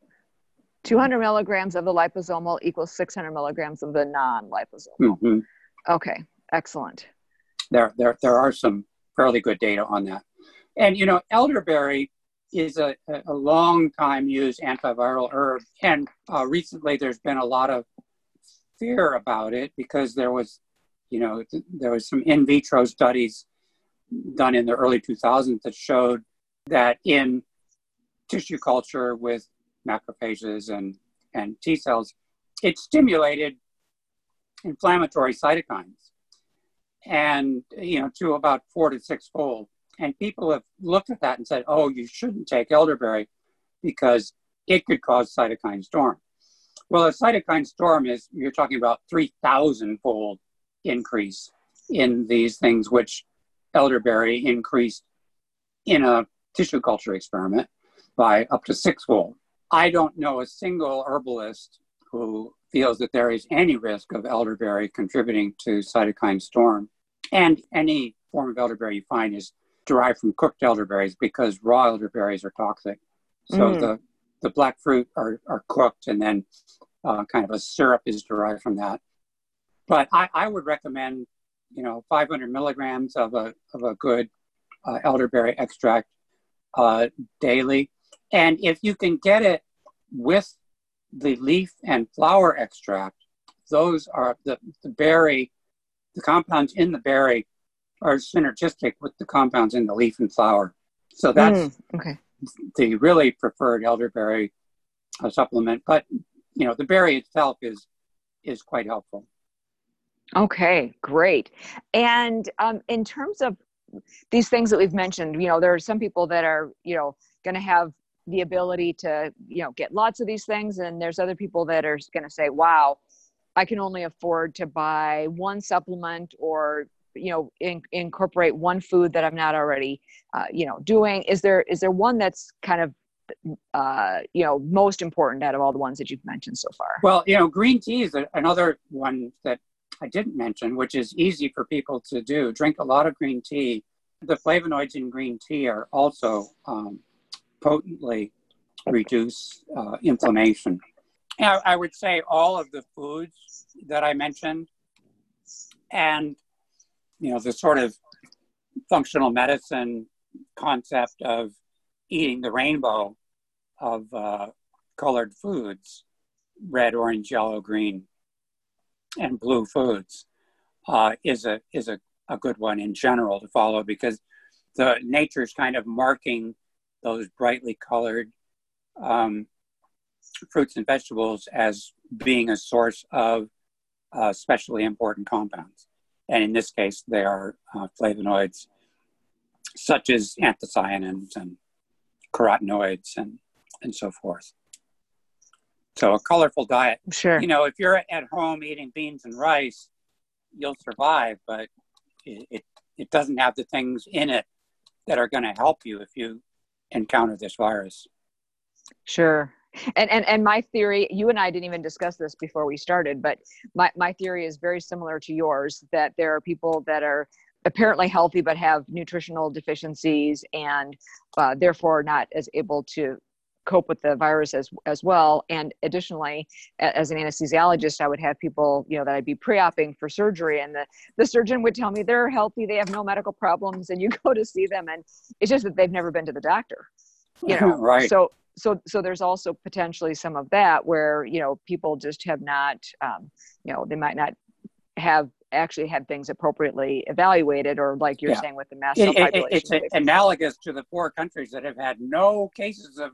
200 milligrams of the liposomal equals 600 milligrams of the non liposomal. Mm-hmm. Okay. Excellent. There, there, there are some fairly good data on that. And, you know, elderberry is a, a long time used antiviral herb. And uh, recently there's been a lot of fear about it because there was, you know, there was some in vitro studies done in the early 2000s that showed that in tissue culture with macrophages and, and T cells, it stimulated inflammatory cytokines, and you know to about four to six fold. And people have looked at that and said, "Oh, you shouldn't take elderberry because it could cause cytokine storm." Well, a cytokine storm is you're talking about three thousand fold increase in these things, which elderberry increased in a tissue culture experiment by up to sixfold. I don't know a single herbalist who feels that there is any risk of elderberry contributing to cytokine storm. And any form of elderberry you find is derived from cooked elderberries because raw elderberries are toxic. So mm. the, the black fruit are, are cooked and then uh, kind of a syrup is derived from that. But I, I would recommend, you know, 500 milligrams of a, of a good uh, elderberry extract uh, daily. And if you can get it with the leaf and flower extract, those are the, the berry, the compounds in the berry are synergistic with the compounds in the leaf and flower. So that's mm, okay. the really preferred elderberry uh, supplement. But you know, the berry itself is is quite helpful. Okay, great. And um, in terms of these things that we've mentioned, you know, there are some people that are, you know, going to have the ability to you know get lots of these things and there's other people that are going to say wow i can only afford to buy one supplement or you know in, incorporate one food that i'm not already uh, you know doing is there is there one that's kind of uh, you know most important out of all the ones that you've mentioned so far well you know green tea is another one that i didn't mention which is easy for people to do drink a lot of green tea the flavonoids in green tea are also um, potently reduce uh, inflammation. I, I would say all of the foods that I mentioned and you know the sort of functional medicine concept of eating the rainbow of uh, colored foods red orange yellow green and blue foods uh, is a is a, a good one in general to follow because the nature's kind of marking those brightly colored um, fruits and vegetables as being a source of uh, especially important compounds. And in this case, they are uh, flavonoids such as anthocyanins and carotenoids and, and so forth. So a colorful diet. Sure. You know, if you're at home eating beans and rice, you'll survive, but it, it, it doesn't have the things in it that are going to help you if you encounter this virus. Sure. And, and and my theory, you and I didn't even discuss this before we started, but my, my theory is very similar to yours that there are people that are apparently healthy but have nutritional deficiencies and uh, therefore not as able to cope with the virus as as well. And additionally as an anesthesiologist i would have people you know that i'd be pre-oping for surgery and the, the surgeon would tell me they're healthy they have no medical problems and you go to see them and it's just that they've never been to the doctor you know? Right. So so so there's also potentially some of that where you know people just have not um, you know they might not have actually had things appropriately evaluated or like you're yeah. saying with the mass it, it, it's analogous to the four countries that have had no cases of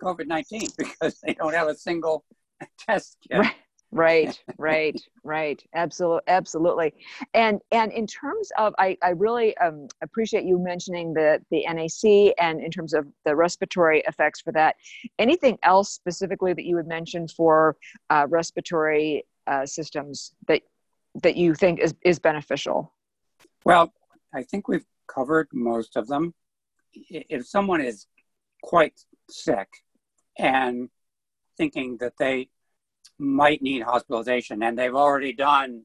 COVID 19 because they don't have a single test kit. Right. right right right absolutely absolutely and and in terms of i i really um, appreciate you mentioning the the nac and in terms of the respiratory effects for that anything else specifically that you would mention for uh, respiratory uh, systems that that you think is is beneficial well i think we've covered most of them if someone is quite sick and thinking that they might need hospitalization. And they've already done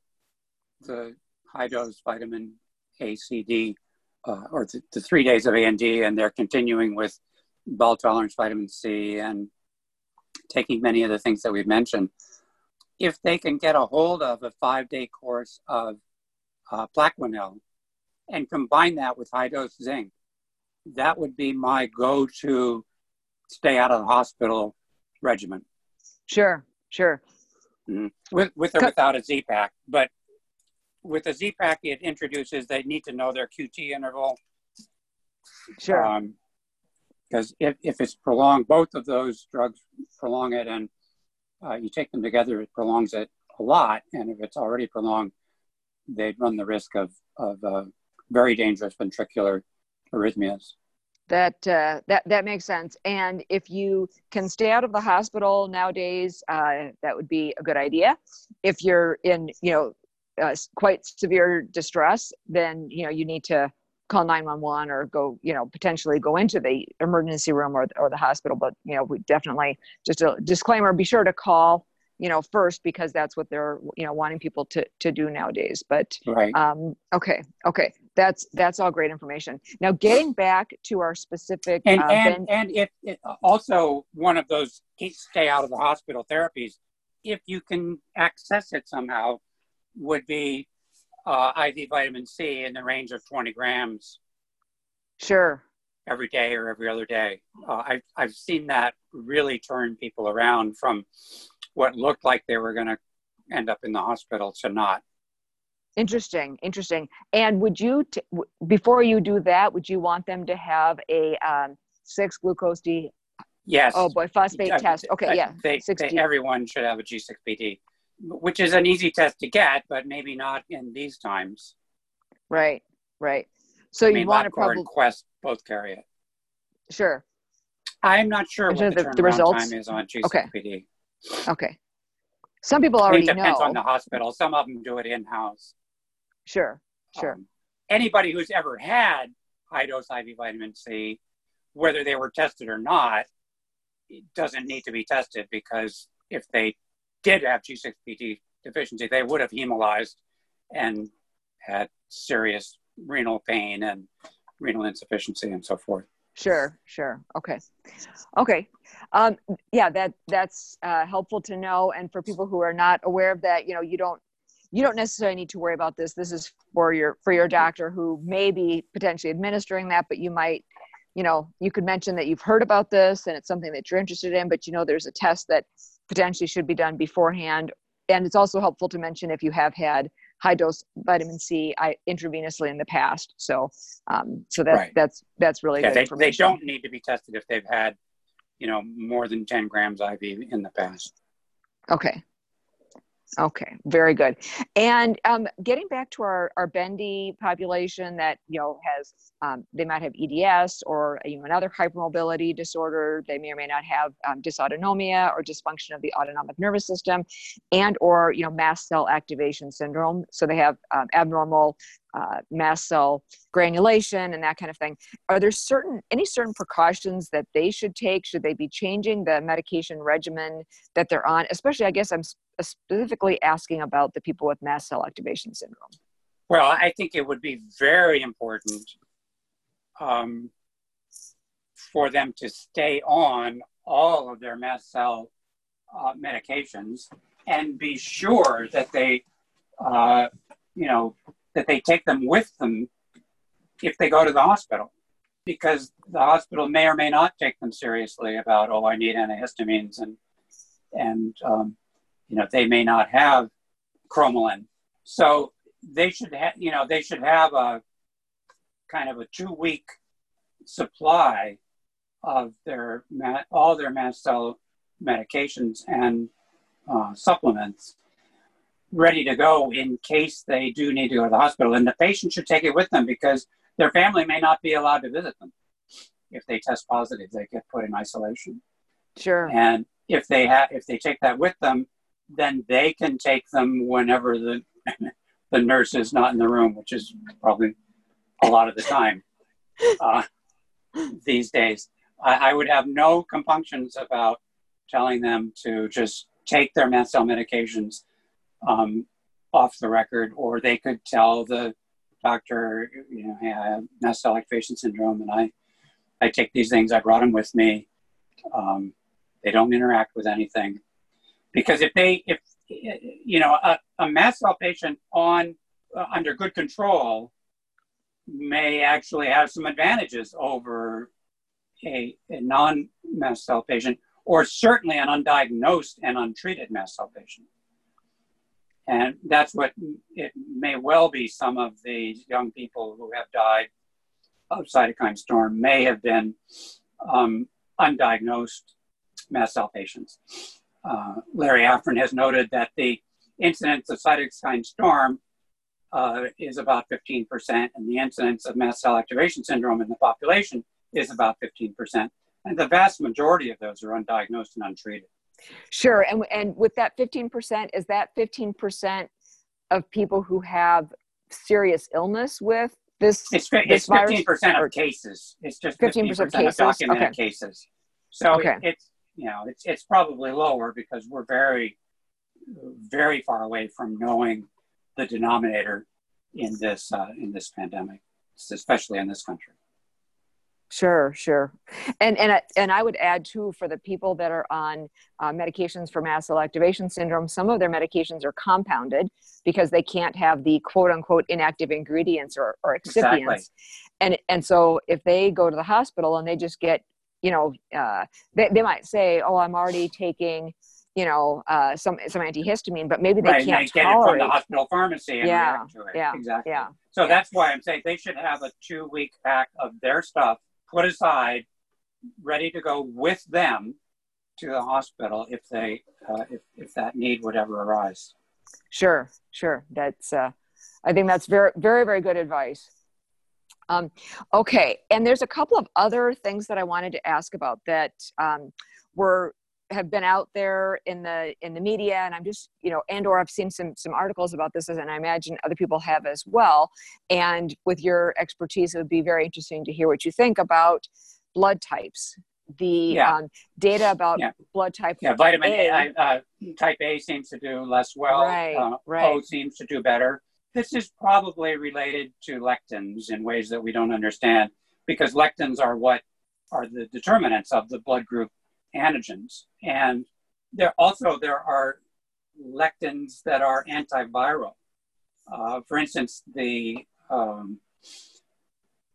the high dose vitamin A, C, D, uh, or the, the, three days of A and D, and they're continuing with bowel tolerance vitamin C and taking many of the things that we've mentioned. If they can get a hold of a five day course of uh, Plaquenil and combine that with high dose zinc, that would be my go to stay out of the hospital regimen. Sure, sure. Mm-hmm. With with or without a Z pack, but with a Z pack, it introduces they need to know their QT interval. Sure. Because um, if, if it's prolonged, both of those drugs prolong it, and uh, you take them together, it prolongs it a lot, and if it's already prolonged, they'd run the risk of of uh, very dangerous ventricular arrhythmias. That uh, that that makes sense. And if you can stay out of the hospital nowadays, uh, that would be a good idea. If you're in, you know, uh, quite severe distress, then you know you need to call 911 or go you know potentially go into the emergency room or, or the hospital but you know we definitely just a disclaimer be sure to call you know first because that's what they're you know wanting people to to do nowadays but right um okay okay that's that's all great information. Now getting back to our specific and uh, and, ben- and if it, also one of those stay out of the hospital therapies if you can access it somehow would be uh, iv vitamin c in the range of 20 grams. Sure. Every day or every other day. Uh, I've, I've seen that really turn people around from what looked like they were going to end up in the hospital to not. Interesting, interesting. And would you, t- w- before you do that, would you want them to have a um, six glucose D? Yes. Oh boy, phosphate Yeah, test. Okay, yeah. They, they, everyone should have a G6PD, which is an easy test to get, but maybe not in these times. Right, right. So I you mean, want to probably Quest both carry it. sure. I'm not sure what the, the- the results? time is on Okay. G6PD. Okay. okay. Some people I already it depends know. on the hospital. Some of them do it in house. Sure, sure. Um, anybody who's ever had high dose IV vitamin C, whether they were tested or not, doesn't need to be tested because if they did have G6PD deficiency, they would have hemolyzed and had serious renal pain and renal insufficiency and so forth. Sure, sure. Okay. Okay. Um, yeah, that that's uh, helpful to know. And for people who are not aware of that, you know, you don't you don't necessarily need to worry about this. This is for your for your doctor who may be potentially administering that, but you might, you know, you could mention that you've heard about this and it's something that you're interested in, but you know there's a test that potentially should be done beforehand. And it's also helpful to mention if you have had high dose vitamin C I, intravenously in the past. So, um, so that Right. that's that's really Yeah, good they, they don't need to be tested if they've had, you know, more than 10 grams IV in the past. Okay. Okay, very good. And um, getting back to our, our bendy population that, you know, has, um, they might have EDS or, you know, another hypermobility disorder. They may or may not have um, dysautonomia or dysfunction of the autonomic nervous system and or, you know, mast cell activation syndrome. So they have um, abnormal uh, mast cell granulation and that kind of thing. Are there certain, any certain precautions that they should take? Should they be changing the medication regimen that they're on? Especially, I guess I'm specifically asking about the people with mast cell activation syndrome. Well, I think it would be very important um, for them to stay on all of their mast cell uh, medications and be sure that they, uh, you know, that they take them with them if they go to the hospital, because the hospital may or may not take them seriously about, oh, I need antihistamines, and and um, you know they may not have cromolyn, so they should have, you know, they should have a kind of a two week supply of their all their mast cell medications and uh, supplements ready to go in case they do need to go to the hospital. And the patient should take it with them because their family may not be allowed to visit them. If they test positive, they get put in isolation. Sure. And if they have, if they take that with them, then they can take them whenever the the nurse is not in the room, which is probably a lot of the time uh, these days. I, I would have no compunctions about telling them to just take their mast cell medications um, off the record, or they could tell the doctor, you know, hey, I have mast cell activation syndrome, and I, I take these things. I brought them with me. Um, they don't interact with anything, because if they, if you know, a, a mast cell patient on uh, under good control may actually have some advantages over a, a non-mast cell patient, or certainly an undiagnosed and untreated mast cell patient. And that's what it may well be. Some of these young people who have died of cytokine storm may have been um, undiagnosed mast cell patients. Uh, Larry Afrin has noted that the incidence of cytokine storm uh, is about 15%, and the incidence of mast cell activation syndrome in the population is about 15%. And the vast majority of those are undiagnosed and untreated. Sure. And, and with that 15%, is that 15% of people who have serious illness with this? It's, it's 15% of cases. It's just 15%, 15% of, cases? documented okay. cases. So okay. it's, you know, it's, it's probably lower because we're very, very far away from knowing the denominator in this, uh, in this pandemic, especially in this country. Sure, sure, and and and I would add too for the people that are on uh, medications for mast cell activation syndrome, some of their medications are compounded because they can't have the quote unquote inactive ingredients or, or excipients, exactly. and and so if they go to the hospital and they just get, you know, uh, they they might say, oh, I'm already taking you know, uh, some some antihistamine, but maybe they right, can't they get tolerate. it from the hospital pharmacy and yeah, react to it. Yeah, exactly. Yeah. So yeah. that's why I'm saying they should have a two week pack of their stuff put aside, ready to go with them to the hospital if they uh, if, if that need would ever arise. Sure, sure. That's uh, I think that's very very very good advice. Um, okay, and there's a couple of other things that I wanted to ask about that um, were have been out there in the in the media and i'm just you know and or i've seen some some articles about this and i imagine other people have as well and with your expertise it would be very interesting to hear what you think about blood types the yeah. um, data about yeah. blood type yeah vitamin a, uh, type a seems to do less well right, uh, right. o seems to do better this is probably related to lectins in ways that we don't understand because lectins are what are the determinants of the blood group antigens. And there also there are lectins that are antiviral. Uh, for instance, the um,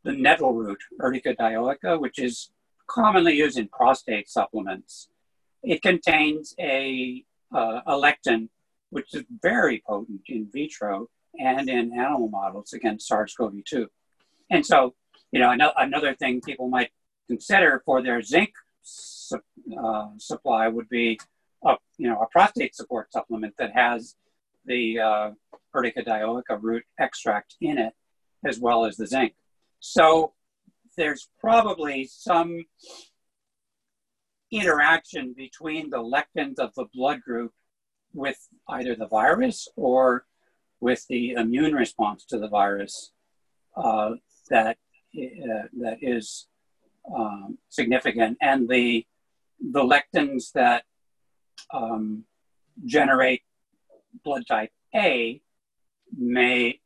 the nettle root, Urtica dioica, which is commonly used in prostate supplements. It contains a, uh, a lectin, which is very potent in vitro and in animal models against SARS-CoV-2. And so, you know, another thing people might consider for their zinc uh, supply would be a, you know, a prostate support supplement that has the uh, Urtica dioica root extract in it, as well as the zinc. So there's probably some interaction between the lectins of the blood group with either the virus or with the immune response to the virus uh, that uh, that is um, significant, and the the lectins that um, generate blood type A may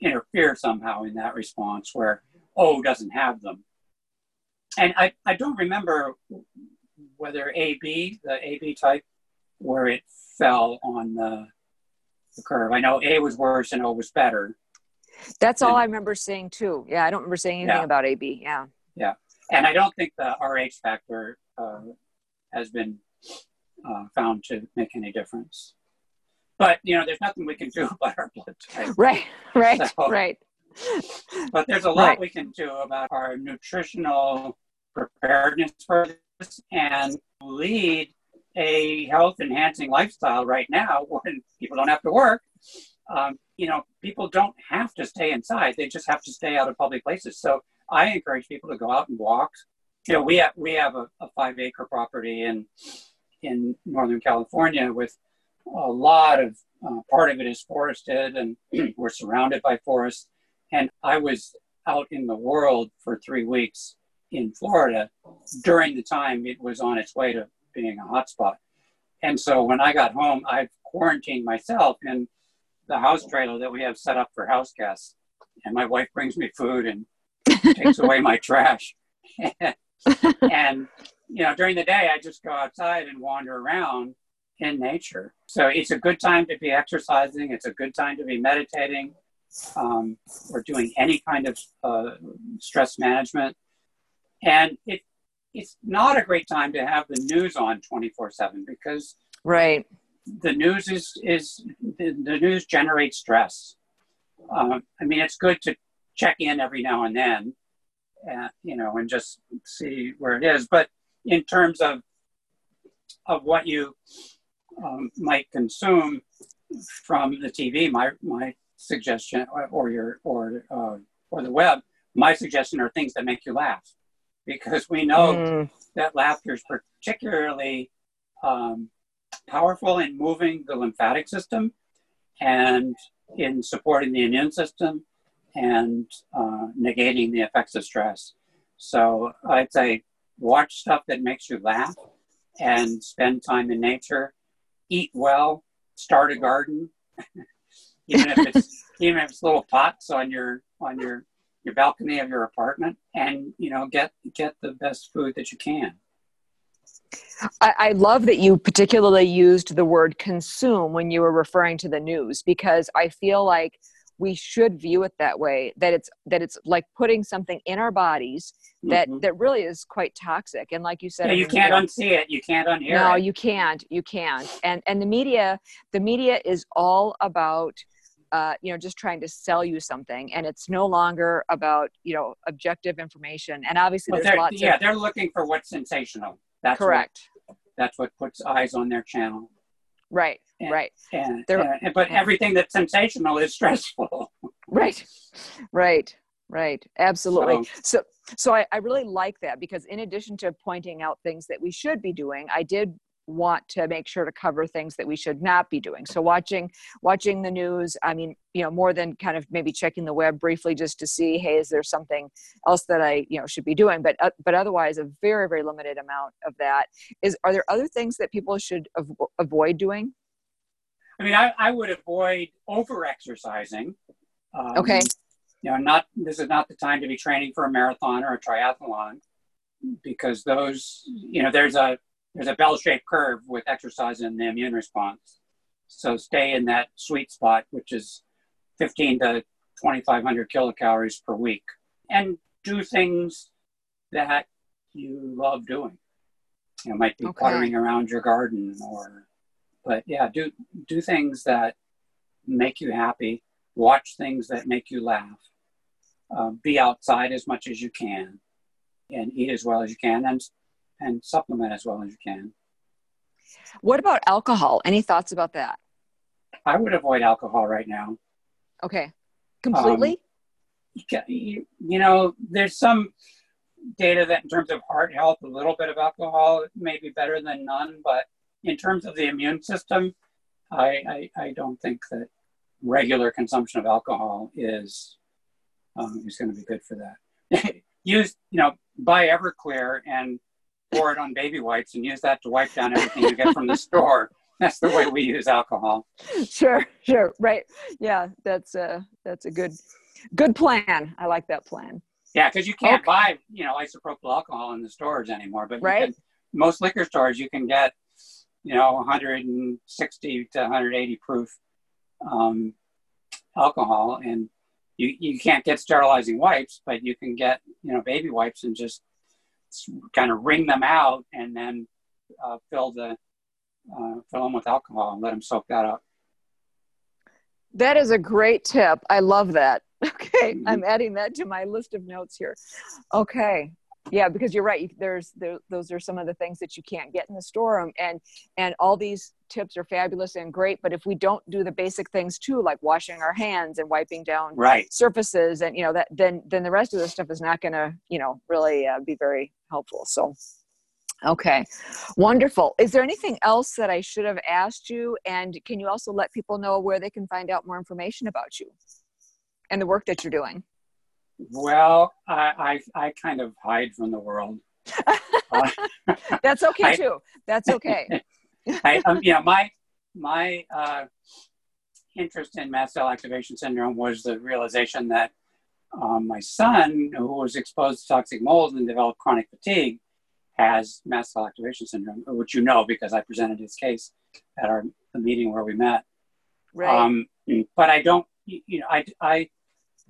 interfere somehow in that response where O doesn't have them. And I, I don't remember whether AB, the AB type, where it fell on the, the curve. I know A was worse and O was better. That's all and, I remember seeing too. Yeah, I don't remember saying anything yeah. about AB. Yeah. Yeah. And I don't think the RH factor has been uh, found to make any difference. But you know, there's nothing we can do about our blood type. Right, right, so, right. But there's a lot right. we can do about our nutritional preparedness for this and lead a health enhancing lifestyle right now when people don't have to work. Um, you know, people don't have to stay inside; they just have to stay out of public places. So I encourage people to go out and walk, you know, we have we have a, a five acre property in in Northern California with a lot of uh, part of it is forested and we're surrounded by forests. And I was out in the world for three weeks in Florida during the time it was on its way to being a hotspot. And so when I got home, I quarantined myself in the house trailer that we have set up for house guests. And my wife brings me food and takes away my trash. and you know, during the day, I just go outside and wander around in nature. So it's a good time to be exercising. It's a good time to be meditating um, or doing any kind of uh, stress management. And it it's not a great time to have the news on 24 7 because right the news is is the, the news generates stress um, i mean it's good to check in every now and then and, you know, and just see where it is. But in terms of of what you um, might consume, from the TV, my my suggestion, or, or your or uh, or the web, my suggestion are things that make you laugh, because we know mm. that laughter is particularly um, powerful in moving the lymphatic system and in supporting the immune system and uh, negating the effects of stress. So I'd say watch stuff that makes you laugh and spend time in nature, eat well, start a garden, even if it's even if it's little pots on your on your your balcony of your apartment, and you know get get the best food that you can. I, I, love that you particularly used the word consume when you were referring to the news because I feel like we should view it that way that it's that it's like putting something in our bodies that mm-hmm. that really is quite toxic. And like you said yeah, you can't unsee it. You can't unhear it. no you can't. You can't. And and the media the media is all about uh, you know just trying to sell you something. And it's no longer about you know objective information. And obviously well, there's lots yeah of, they're looking for what's sensational. That's correct. what, that's what puts eyes on their channel right and, right. and, and but everything that's sensational is stressful. Right right right. Absolutely. So so, so I, I really like that because in addition to pointing out things that we should be doing i did want to make sure to cover things that we should not be doing. So watching watching the news i mean you know more than kind of maybe checking the web briefly just to see hey is there something else that i you know should be doing? But uh, but otherwise a very very limited amount of that. Is are there other things that people should av- avoid doing? I mean i, I would avoid over exercising um, okay. you know not this is not the time to be training for a marathon or a triathlon because those you know there's a there's a bell-shaped curve with exercise and the immune response. So stay in that sweet spot, which is 15 to 2,500 kilocalories per week, and do things that you love doing. You know, might be okay. puttering around your garden, or, but yeah, do do things that make you happy. Watch things that make you laugh. Uh, be outside as much as you can, and eat as well as you can, and and supplement as well as you can. What about alcohol? Any thoughts about that? I would avoid alcohol right now. Okay. Completely? Um, you, you know, there's some data that in terms of heart health, a little bit of alcohol may be better than none, but in terms of the immune system, I, I, I don't think that regular consumption of alcohol is um, is going to be good for that. Use, you know, buy Everclear and pour it on baby wipes and use that to wipe down everything you get from the store. That's the way we use alcohol. Sure, sure, right. Yeah, that's a that's a good good plan. I like that plan. Yeah, because you can't okay. buy you know isopropyl alcohol in the stores anymore, but right. Can, most liquor stores you can get you know 160 to 180 proof um, alcohol, and you you can't get sterilizing wipes, but you can get you know baby wipes and just kind of wring them out and then uh, fill the uh, fill them with alcohol and let them soak that up. That is a great tip. I love that. Okay, mm-hmm. I'm adding that to my list of notes here. Okay, yeah because you're right there's there, those are some of the things that you can't get in the store um, and and all these tips are fabulous and great but if we don't do the basic things too like washing our hands and wiping down right. surfaces and you know that then then the rest of the stuff is not going to you know really uh, be very helpful so okay wonderful is there anything else that i should have asked you and can you also let people know where they can find out more information about you and the work that you're doing well, I, I, I kind of hide from the world. uh, That's okay I, too. That's okay. I, um, yeah, my my uh, interest in mast cell activation syndrome was the realization that um, my son, who was exposed to toxic mold and developed chronic fatigue, has mast cell activation syndrome, which you know because I presented his case at our the meeting where we met. Right. Um, but I don't, you know, I, I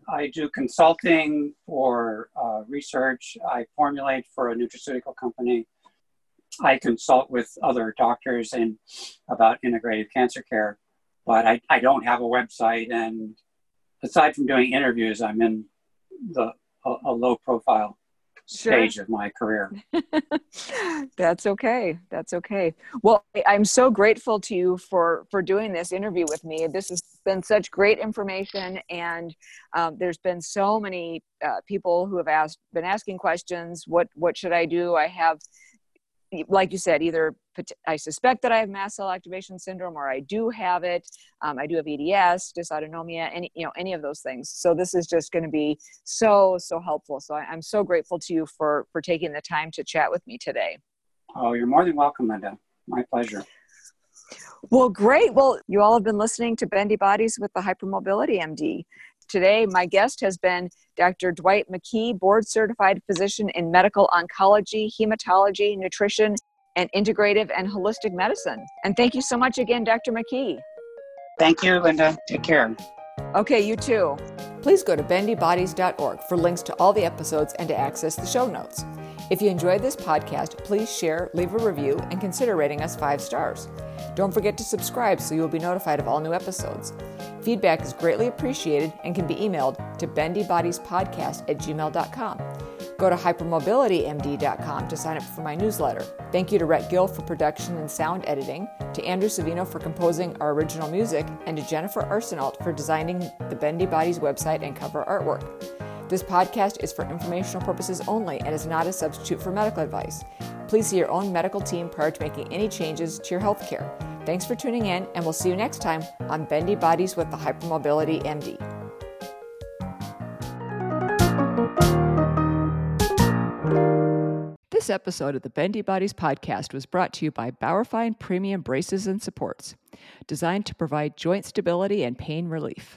I do consulting for uh, research. I formulate for a nutraceutical company. I consult with other doctors and about integrative cancer care, but I, I don't have a website. And aside from doing interviews, I'm in the a, a low profile sure. stage of my career. That's okay. That's okay. Well, I'm so grateful to you for for doing this interview with me. This has been such great information, and um, there's been so many uh, people who have asked, been asking questions. What what should I do? I have like you said, either I suspect that I have mast cell activation syndrome, or I do have it. Um, I do have EDS, dysautonomia, any you know any of those things. So this is just going to be so so helpful. So I, am so grateful to you for for taking the time to chat with me today. Oh, you're more than welcome, Linda. My pleasure. Well, great. Well, you all have been listening to Bendy Bodies with the Hypermobility MD. Today, my guest has been Dr. Dwight McKee, board certified physician in medical oncology, hematology, nutrition, and integrative and holistic medicine. And thank you so much again, Dr. McKee. Thank you, Linda. Take care. Okay, you too. Please go to bendybodies.org for links to all the episodes and to access the show notes. If you enjoyed this podcast, please share, leave a review, and consider rating us five stars. Don't forget to subscribe so you will be notified of all new episodes. Feedback is greatly appreciated and can be emailed to bendybodiespodcast at gmail.com. Go to hypermobilitymd.com to sign up for my newsletter. Thank you to Rhett Gill for production and sound editing, to Andrew Savino for composing our original music, and to Jennifer Arsenault for designing the Bendy Bodies website and cover artwork. This podcast is for informational purposes only and is not a substitute for medical advice. Please see your own medical team prior to making any changes to your health care. Thanks for tuning in, and we'll see you next time on Bendy Bodies with the Hypermobility MD. This episode of the Bendy Bodies podcast was brought to you by Bauerfeind Premium Braces and Supports, designed to provide joint stability and pain relief.